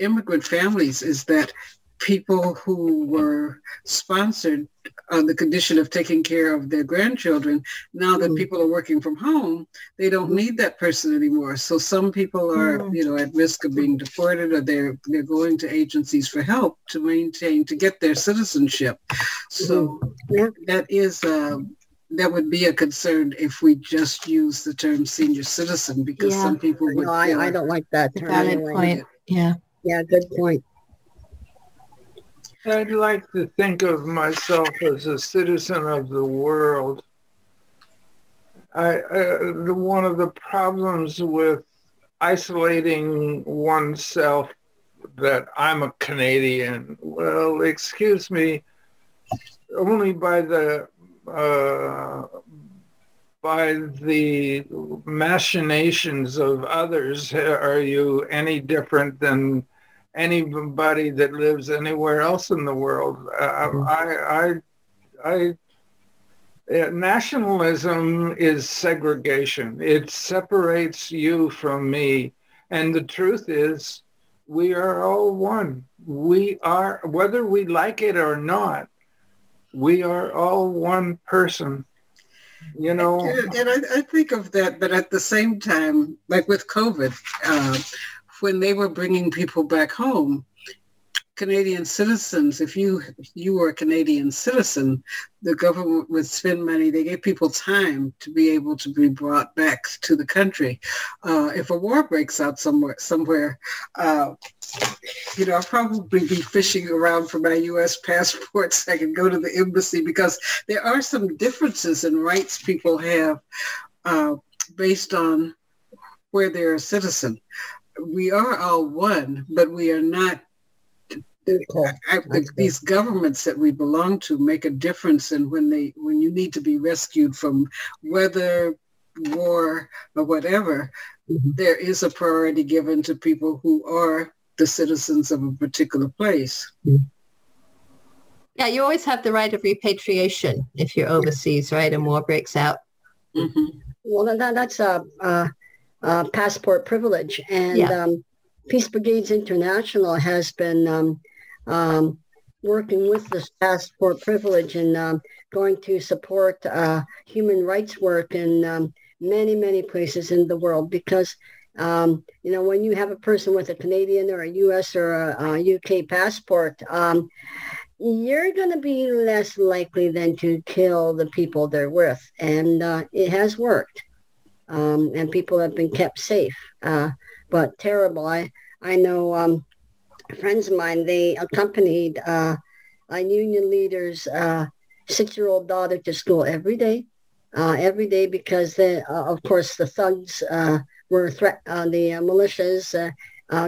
immigrant families is that people who were sponsored on the condition of taking care of their grandchildren. Now that mm. people are working from home, they don't mm-hmm. need that person anymore. So some people are, mm. you know, at risk of being deported or they're they're going to agencies for help to maintain to get their citizenship. So mm. that is uh, that would be a concern if we just use the term senior citizen because yeah. some people would. No, I, I, don't like that term. Valid point. Yeah. Yeah, good point. I'd like to think of myself as a citizen of the world. I, uh, one of the problems with isolating oneself that I'm a Canadian, well, excuse me, only by the uh, by the machinations of others are you any different than anybody that lives anywhere else in the world. Uh, mm-hmm. I, I, I, uh, nationalism is segregation. It separates you from me. And the truth is, we are all one. We are, whether we like it or not, we are all one person. You know, and, and I, I, think of that, but at the same time, like with COVID, uh, when they were bringing people back home, Canadian citizens, if you you were a Canadian citizen, the government would spend money. They gave people time to be able to be brought back to the country. Uh, if a war breaks out somewhere, somewhere, uh, you know, I'll probably be fishing around for my U.S. (laughs) passport so I can go to the embassy because there are some differences in rights people have uh, based on where they're a citizen we are all one, but we are not. I, these governments that we belong to make a difference in when they when you need to be rescued from weather, war, or whatever. Mm-hmm. There is a priority given to people who are the citizens of a particular place. Mm-hmm. Yeah, you always have the right of repatriation if you're overseas, right? And war breaks out. Mm-hmm. Well, that, that's a, uh, uh, passport privilege. And yeah. um, Peace Brigades International has been um, um, working with this passport privilege and um, going to support uh, human rights work in um, many, many places in the world because um, you know, when you have a person with a Canadian or a U.S. or a, a U.K. passport, um, you're going to be less likely than to kill the people they're with, and uh, it has worked um, and people have been kept safe. Uh, but terrible. I I know um, friends of mine. They accompanied uh, a union leader's uh, six-year-old daughter to school every day, uh, every day because they, uh, of course the thugs uh, were threat. the militias,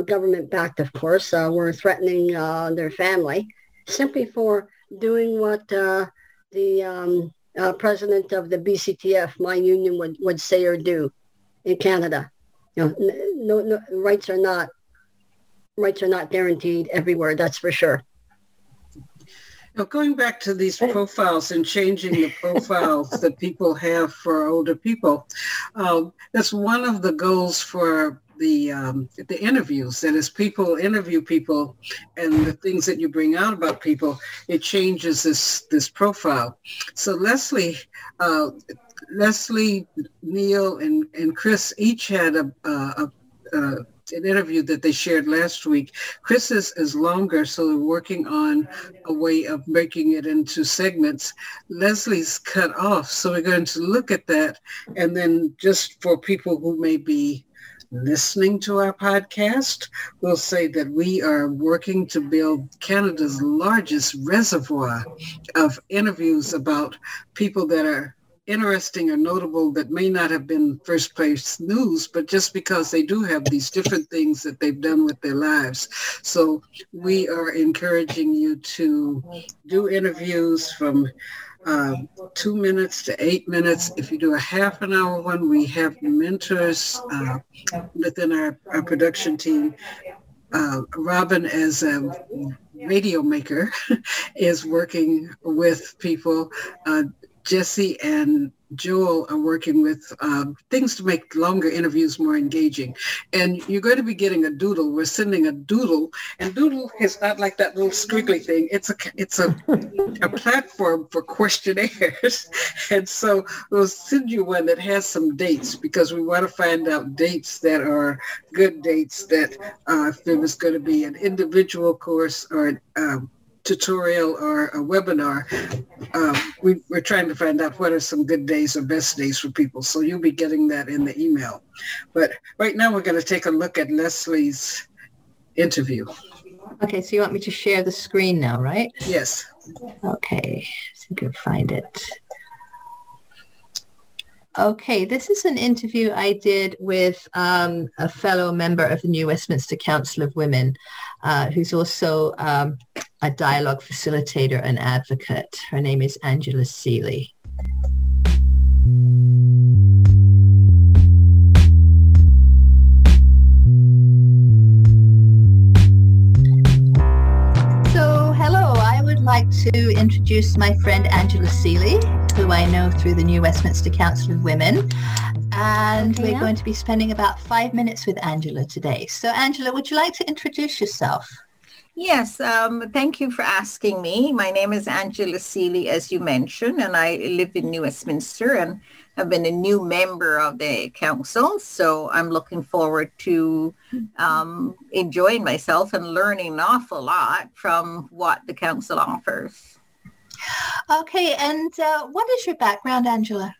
government backed, of course, were threatening their family simply for doing what the um, uh, president of the BCTF, my union would, would say or do in Canada. You know, no, no, rights are not rights are not guaranteed everywhere. That's for sure. Now, going back to these profiles and changing the profiles that people have for older people, um, that's one of the goals for the um, the interviews. That as people interview people and the things that you bring out about people, it changes this this profile. So Leslie, uh, Leslie, Neil, and and Chris each had a, a, a an interview that they shared last week. Chris's is longer, so they're working on a way of making it into segments. Leslie's cut off, so we're going to look at that. And then just for people who may be listening to our podcast, we'll say that we are working to build Canada's largest reservoir of interviews about people that are interesting or notable that may not have been first place news, but just because they do have these different things that they've done with their lives. So we are encouraging you to do interviews from uh, two minutes to eight minutes. If you do a half an hour one, we have mentors uh, within our, our production team. Uh, Robin, as a radio maker, (laughs) is working with people. Uh, Jesse and Joel are working with um, things to make longer interviews more engaging. And you're going to be getting a doodle. We're sending a doodle, and doodle is not like that little squiggly thing. It's a it's a a (laughs) platform for questionnaires. (laughs) And so we'll send you one that has some dates because we want to find out dates that are good dates. That uh, if there was going to be an individual course or um, tutorial or a webinar, um, we, are trying to find out what are some good days or best days for people. So you'll be getting that in the email. But right now we're going to take a look at Leslie's interview. Okay, so you want me to share the screen now, right? Yes. Okay, so you can find it. Okay, this is an interview I did with um, a fellow member of the New Westminster Council of Women, uh, who's also um, a dialogue facilitator and advocate. Her name is Angela Seeley. Like to introduce my friend Angela Seeley, who I know through the New Westminster Council of Women. And okay, we're yeah. going to be spending about five minutes with Angela today. So, Angela, would you like to introduce yourself? Yes, um, thank you for asking me. My name is Angela Seeley, as you mentioned, and I live in New Westminster and have been a new member of the council. So I'm looking forward to um, enjoying myself and learning an awful lot from what the council offers. Okay, and uh, what is your background, Angela?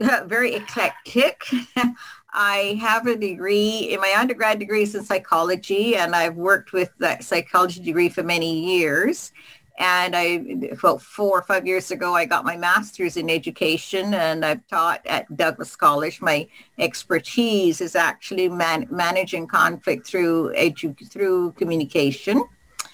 (laughs) Very eclectic. (laughs) I have a degree in my undergrad degree is in psychology and I've worked with that psychology degree for many years. And I, well, four or five years ago, I got my master's in education and I've taught at Douglas College. My expertise is actually man, managing conflict through edu- through communication.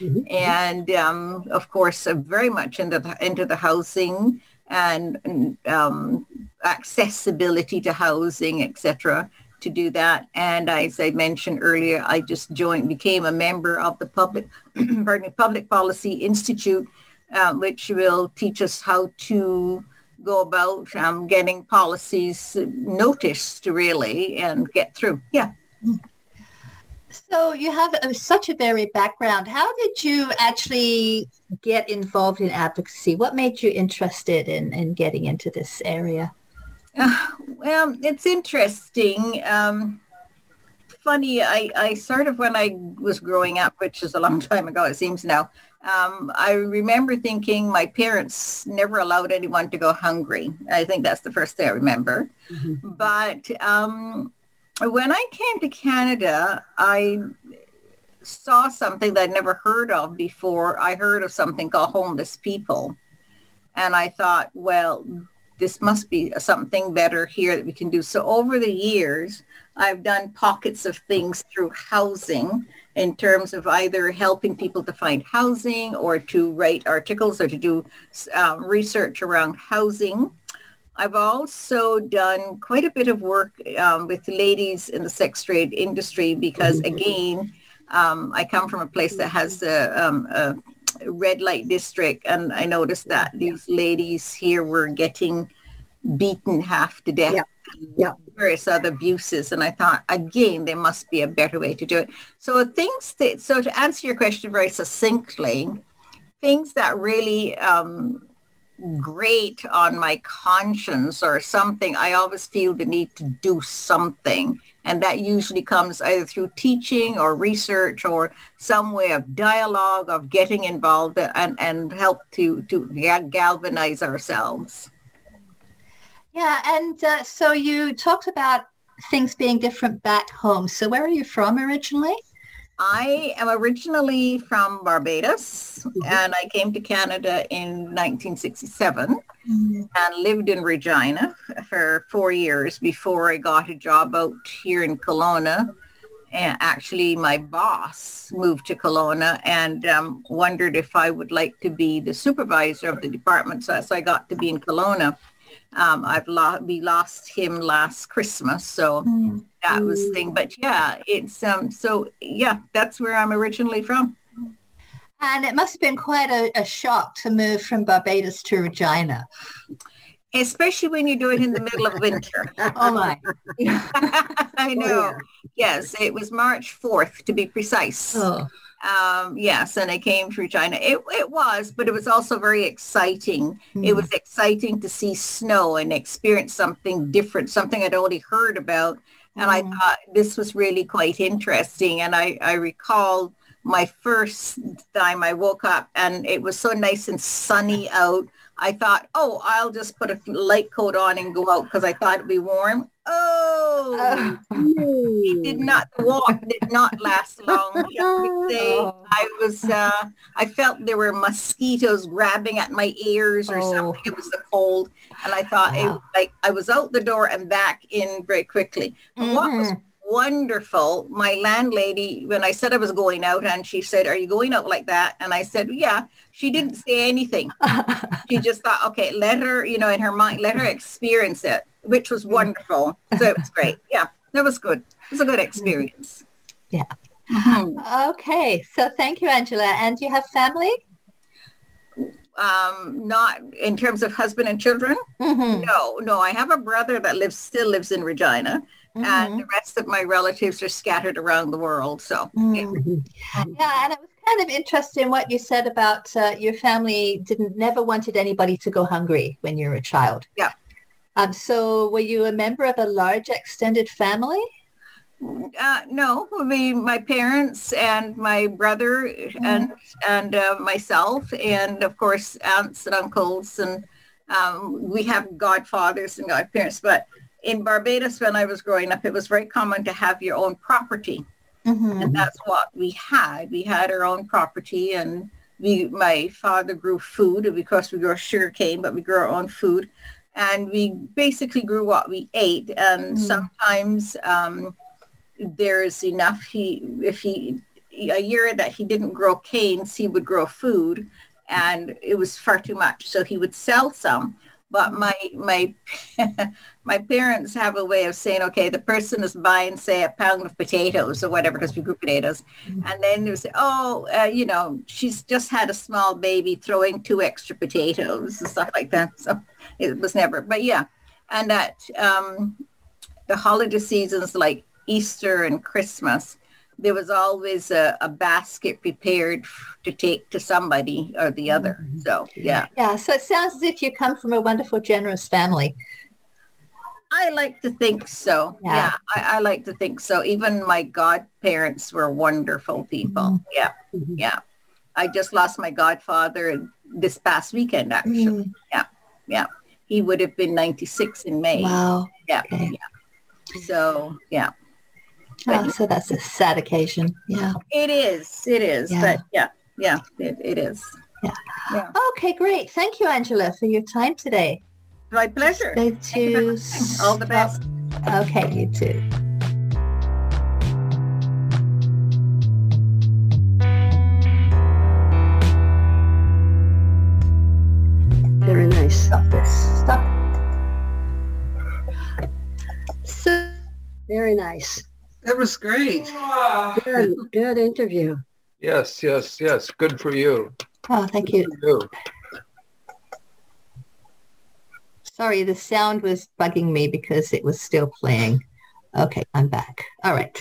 Mm-hmm. And um, of course, I'm very much into the, into the housing and um, accessibility to housing, etc. To do that, and as I mentioned earlier, I just joined, became a member of the public, (clears throat) pardon me, Public Policy Institute, uh, which will teach us how to go about um, getting policies noticed really and get through. Yeah. So you have a, such a varied background. How did you actually get involved in advocacy? What made you interested in, in getting into this area? Uh, (sighs) well, it's interesting. Um, funny, I, I sort of, when I was growing up, which is a long (laughs) time ago, it seems now, um, I remember thinking my parents never allowed anyone to go hungry. I think that's the first thing I remember. Mm-hmm. But um, when I came to Canada, I saw something that I'd never heard of before. I heard of something called homeless people. And I thought, well, this must be something better here that we can do. So over the years, I've done pockets of things through housing in terms of either helping people to find housing or to write articles or to do um, research around housing. I've also done quite a bit of work um, with ladies in the sex trade industry because mm-hmm. again, um, I come from a place that has a, um, a, red light district and I noticed that these ladies here were getting beaten half to death. Yeah. yeah. Various other abuses. And I thought, again, there must be a better way to do it. So things that, so to answer your question very succinctly, things that really um, grate on my conscience or something, I always feel the need to do something And that usually comes either through teaching or research or some way of dialogue of getting involved and, and help to, to galvanize ourselves. Yeah, and uh, so you talked about things being different back home. So where are you from originally? I am originally from Barbados mm-hmm. and I came to Canada in 1967 mm-hmm. and lived in Regina for four years before I got a job out here in Kelowna. And actually, my boss moved to Kelowna and um, wondered if I would like to be the supervisor of the department. So, so I got to be in Kelowna. Um, I've lo- we lost him last Christmas, so mm. That was the thing. But yeah, it's um. So yeah, that's where I'm originally from. And it must have been quite a, a shock to move from Barbados to Regina. Especially when you do it in the middle of winter. (laughs) oh my. (laughs) I know. Oh, yeah. Yes, it was March 4th to be precise. Oh. Um, yes, and I came to Regina. It, it was, but it was also very exciting. Mm. It was exciting to see snow and experience something different, something I'd already heard about. And mm. I thought this was really quite interesting. And I, I recall my first time I woke up and it was so nice and sunny out. I thought, oh, I'll just put a light coat on and go out because I thought it'd be warm. Oh, he did not. The walk did not last long. I, (laughs) I was. Uh, I felt there were mosquitoes grabbing at my ears or oh. something. It was the cold, and I thought wow. it, like I was out the door and back in very quickly. Mm-hmm. What was mm-hmm wonderful. My landlady, when I said I was going out, and she said, "Are you going out like that?" And I said, "Yeah." She didn't say anything. she (laughs) just thought, "Okay, let her, you know, in her mind, let her experience it," which was wonderful. So it was great. Yeah, that was good. It was a good experience. Yeah. Mm-hmm. Okay, so thank you, Angela. And you have family? Um, not in terms of husband and children. Mm-hmm. No, no. I have a brother that lives still lives in Regina, mm-hmm. and the rest of my relatives are scattered around the world. So mm-hmm. yeah. yeah, and it was kind of interesting what you said about uh, your family didn't never wanted anybody to go hungry when you were a child. Yeah. Um, so were you a member of a large extended family? Uh, no, I mean my parents and my brother mm-hmm. and and uh, myself, and of course aunts and uncles, and um, we have godfathers and godparents. But in Barbados, when I was growing up, it was very common to have your own property, mm-hmm. and that's what we had. We had our own property, and we my father grew food because we grew sugar cane, but we grew our own food, and we basically grew what we ate, and mm-hmm. sometimes. Um, there's enough. He, if he, a year that he didn't grow canes, he would grow food and it was far too much. So he would sell some. But my my (laughs) my parents have a way of saying, okay, the person is buying, say, a pound of potatoes or whatever, because we grew potatoes, and then they say, oh, uh, you know, she's just had a small baby, throwing two extra potatoes and stuff like that. So it was never, but yeah, and that um, the holiday seasons like Easter and Christmas, there was always a, a, basket prepared to take to somebody or the other. Mm-hmm. So, yeah. Yeah. So it sounds as if you come from a wonderful, generous family. I like to think so. Yeah, yeah I, I, like to think so. Even my godparents were wonderful people. Mm-hmm. Yeah. Mm-hmm. Yeah. I just lost my godfather this past weekend, actually. Mm-hmm. Yeah. Yeah. He would have been 96 in May. Wow. Yeah. Okay. Yeah. So, yeah. Oh, so that's a sad occasion. Yeah. It is. It is. Yeah. But yeah, yeah, it, it is. Yeah. yeah. Okay, great. Thank you, Angela, for your time today. My pleasure. to All the best. Okay, you too. Very nice. Stop this. Stop. So very nice. That was great. Good, good interview. Yes, yes, yes. Good for you. Oh, thank you. you. Sorry, the sound was bugging me because it was still playing. Okay, I'm back. All right.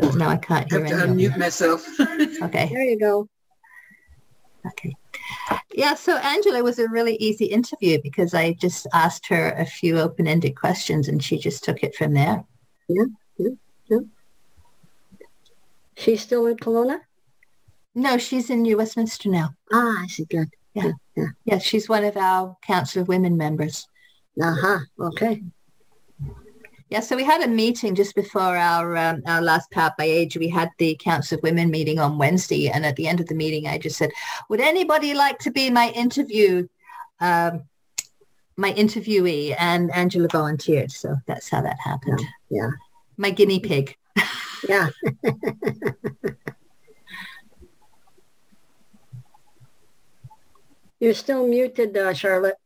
So now I can't hear I have to unmute myself. (laughs) okay. There you go. Okay. Yeah, so Angela was a really easy interview because I just asked her a few open-ended questions and she just took it from there. Yeah, yeah, yeah. She's still in Kelowna? No, she's in New Westminster now. Ah, I see. Good. Yeah, yeah. Yeah, she's one of our Council of Women members. Uh-huh. Okay. Yeah, so we had a meeting just before our um, our last Powered by Age. We had the Council of Women meeting on Wednesday, and at the end of the meeting, I just said, "Would anybody like to be my interview, um, my interviewee?" And Angela volunteered, so that's how that happened. Yeah, yeah. my guinea pig. yeah. (laughs) (laughs) You're still muted, uh, Charlotte.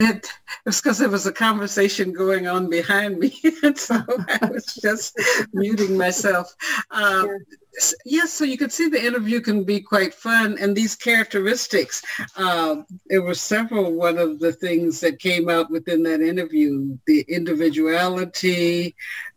It was because there was a conversation going on behind me, (laughs) and so I was just muting myself. Um, yes, so you can see the interview can be quite fun, and these characteristics. Uh, there were several. One of the things that came out within that interview: the individuality,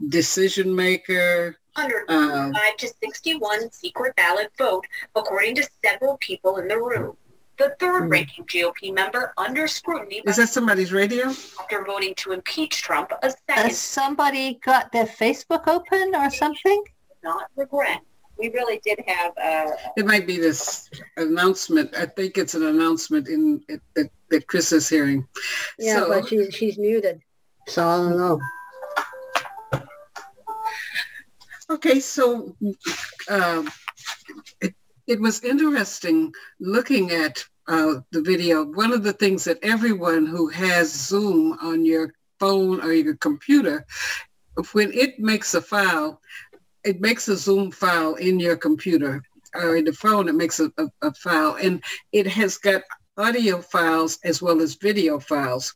decision maker, under uh, 5 to 61 secret ballot vote, according to several people in the room. The third hmm. ranking GOP member under scrutiny. Is that somebody's radio? After voting to impeach Trump a second. Has somebody got their Facebook open or something? Not regret. We really did have a... It might be this announcement. I think it's an announcement in that, that Chris is hearing. Yeah, so, but she, she's muted. So I don't know. Okay, so um, it, it was interesting looking at uh, the video. One of the things that everyone who has Zoom on your phone or your computer, when it makes a file, it makes a Zoom file in your computer or in the phone, it makes a, a, a file and it has got audio files as well as video files.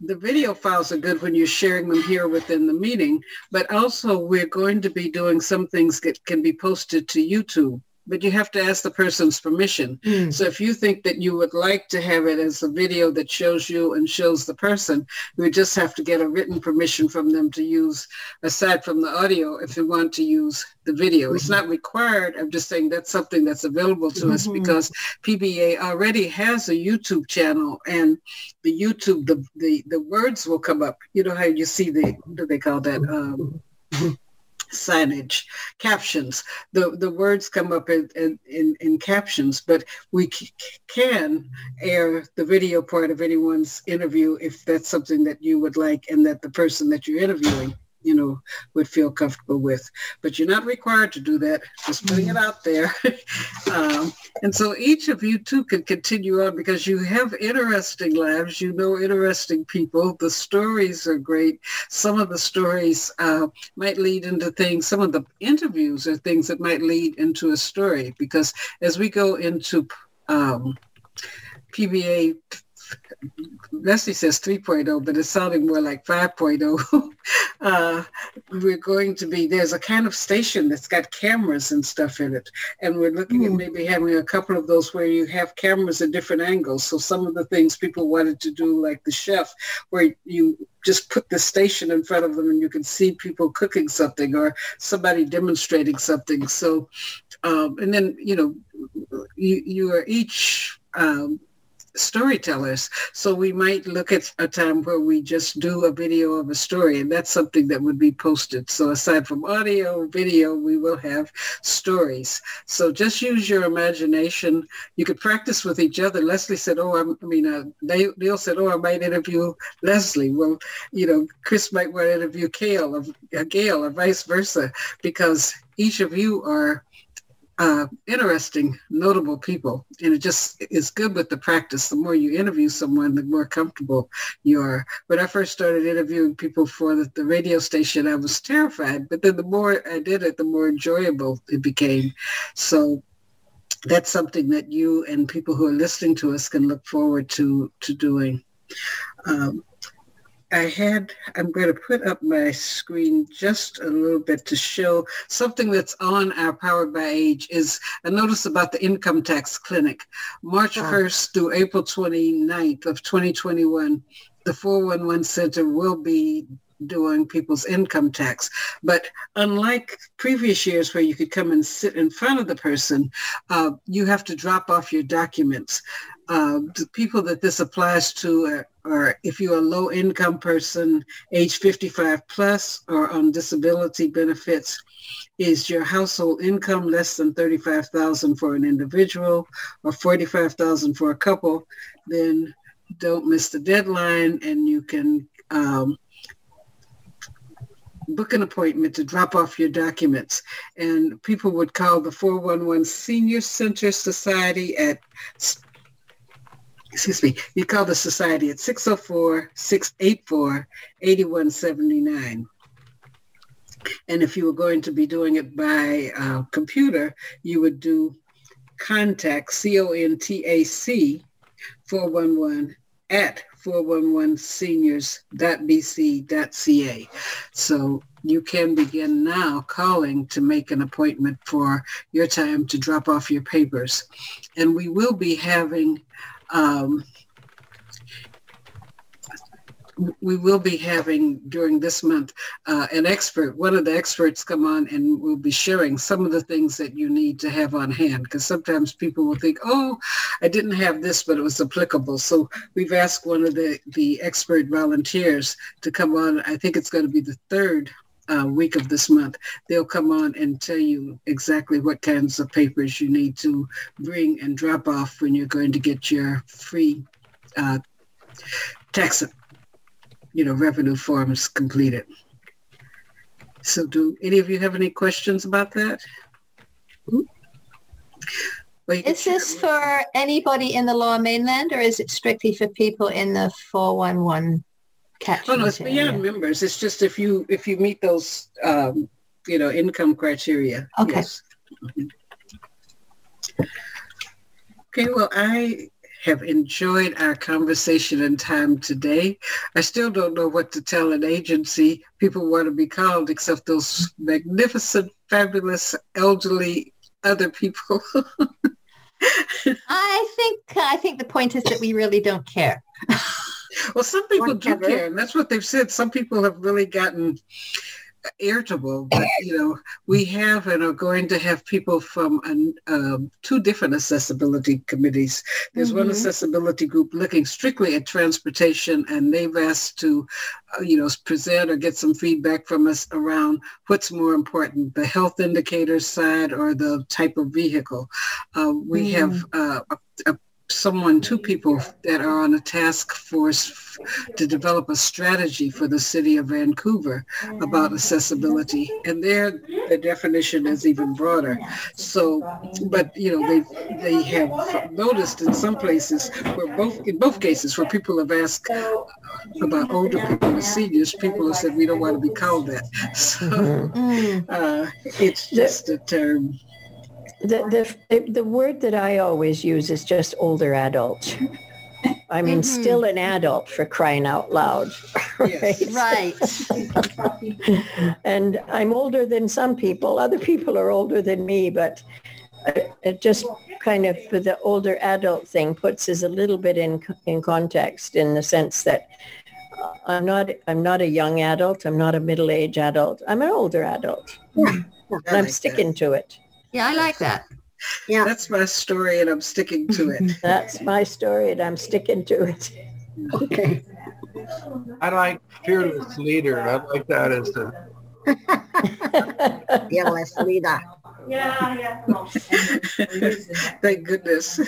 The video files are good when you're sharing them here within the meeting, but also we're going to be doing some things that can be posted to YouTube but you have to ask the person's permission. Mm. So if you think that you would like to have it as a video that shows you and shows the person, you would just have to get a written permission from them to use, aside from the audio, if you want to use the video. Mm-hmm. It's not required. I'm just saying that's something that's available to mm-hmm. us because PBA already has a YouTube channel and the YouTube, the, the, the words will come up. You know how you see the, what do they call that? Um, mm-hmm signage, captions. The the words come up in in, in captions, but we c- can air the video part of anyone's interview if that's something that you would like, and that the person that you're interviewing you know, would feel comfortable with. But you're not required to do that. Just putting it out there. (laughs) um, and so each of you too can continue on because you have interesting lives. You know interesting people. The stories are great. Some of the stories uh, might lead into things. Some of the interviews are things that might lead into a story because as we go into um, PBA Leslie says 3.0, but it's sounding more like 5.0. (laughs) uh, we're going to be, there's a kind of station that's got cameras and stuff in it. And we're looking mm. at hmm. maybe having a couple of those where you have cameras at different angles. So some of the things people wanted to do, like the chef, where you just put the station in front of them and you can see people cooking something or somebody demonstrating something. So, um, and then, you know, you, you are each um, storytellers. So we might look at a time where we just do a video of a story and that's something that would be posted. So aside from audio, video, we will have stories. So just use your imagination. You could practice with each other. Leslie said, oh, I'm, i mean, uh, Neil said, oh, I might interview Leslie. Well, you know, Chris might want to interview Kale or uh, Gail or vice versa because each of you are uh, interesting, notable people. And it just is good with the practice. The more you interview someone, the more comfortable you are. When I first started interviewing people for the, the radio station, I was terrified. But then the more I did it, the more enjoyable it became. So that's something that you and people who are listening to us can look forward to, to doing. Um, I had, I'm going to put up my screen just a little bit to show something that's on our Powered by Age is a notice about the income tax clinic. March 1st through April 29th of 2021, the 411 Center will be doing people's income tax. But unlike previous years where you could come and sit in front of the person, uh, you have to drop off your documents. Uh, the people that this applies to are, are if you're a low income person, age 55 plus, or on disability benefits, is your household income less than 35,000 for an individual or 45,000 for a couple, then don't miss the deadline and you can um, book an appointment to drop off your documents. And people would call the 411 Senior Center Society at, excuse me, you call the society at 604-684-8179. And if you were going to be doing it by uh, computer, you would do contact, C-O-N-T-A-C, 411 at 411seniors.bc.ca. So you can begin now calling to make an appointment for your time to drop off your papers. And we will be having um, we will be having during this month uh, an expert, one of the experts come on and we'll be sharing some of the things that you need to have on hand because sometimes people will think, oh, I didn't have this, but it was applicable. So we've asked one of the, the expert volunteers to come on. I think it's going to be the third uh, week of this month, they'll come on and tell you exactly what kinds of papers you need to bring and drop off when you're going to get your free uh, tax you know, revenue forms completed. So do any of you have any questions about that? Well, is this for anybody in the lower mainland or is it strictly for people in the 411 catchment Oh, no, it's beyond members. It's just if you if you meet those, um, you know, income criteria. Okay. Yes. Okay, well, I have enjoyed our conversation and time today. I still don't know what to tell an agency people want to be called except those magnificent, fabulous, elderly other people. (laughs) I think I think the point is that we really don't care. (laughs) well, some people do care, and that's what they've said. Some people have really gotten irritable, but you know, we have and are going to have people from an, um, two different accessibility committees. There's one Mhm. accessibility group looking strictly at transportation, and they've asked to, uh, you know, present or get some feedback from us around what's more important, the health indicators side or the type of vehicle. Uh, we have uh, a, a someone, two people that are on a task force f- to develop a strategy for the city of Vancouver about accessibility. And their, their definition is even broader. So, but, you know, they, they have noticed in some places where both, in both cases where people have asked about older people and seniors, people have said, we don't want to be called that. (laughs) So Mm. uh, it's just a term. The, the, the word that I always use is just older adult. I mean, Mhm. still an adult for crying out loud. Yes. (laughs) Right. and I'm older than some people. Other people are older than me, but it, it just kind of the older adult thing puts us a little bit in in context in the sense that uh, I'm not I'm not a young adult. I'm not a middle aged adult. I'm an older adult, I and like I'm that. sticking to it. Yeah, I like that. Yeah. That's my story and I'm sticking to it. (laughs) That's my story, and I'm sticking to it. Okay. I like fearless leader. I like that as the (laughs) Fearless leader. Yeah, yeah. thank goodness.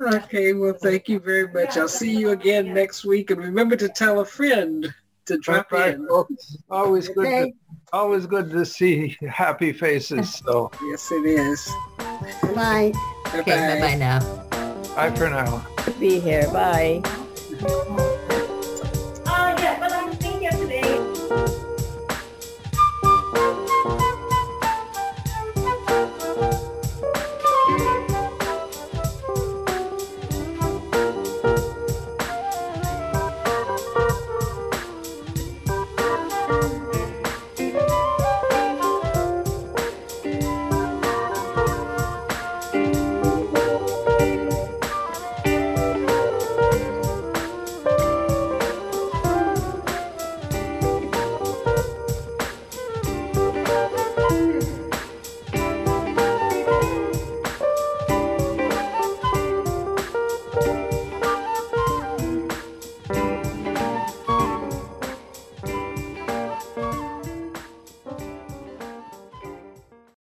(laughs) okay, well, thank you very much. I'll see you again next week. And remember to tell a friend to drop right, in. Always good. To, Okay. Always good to see (laughs) happy faces. (laughs) So Yes, it is. Bye. Okay, bye-bye now. bye for now. Be here. Bye. (laughs)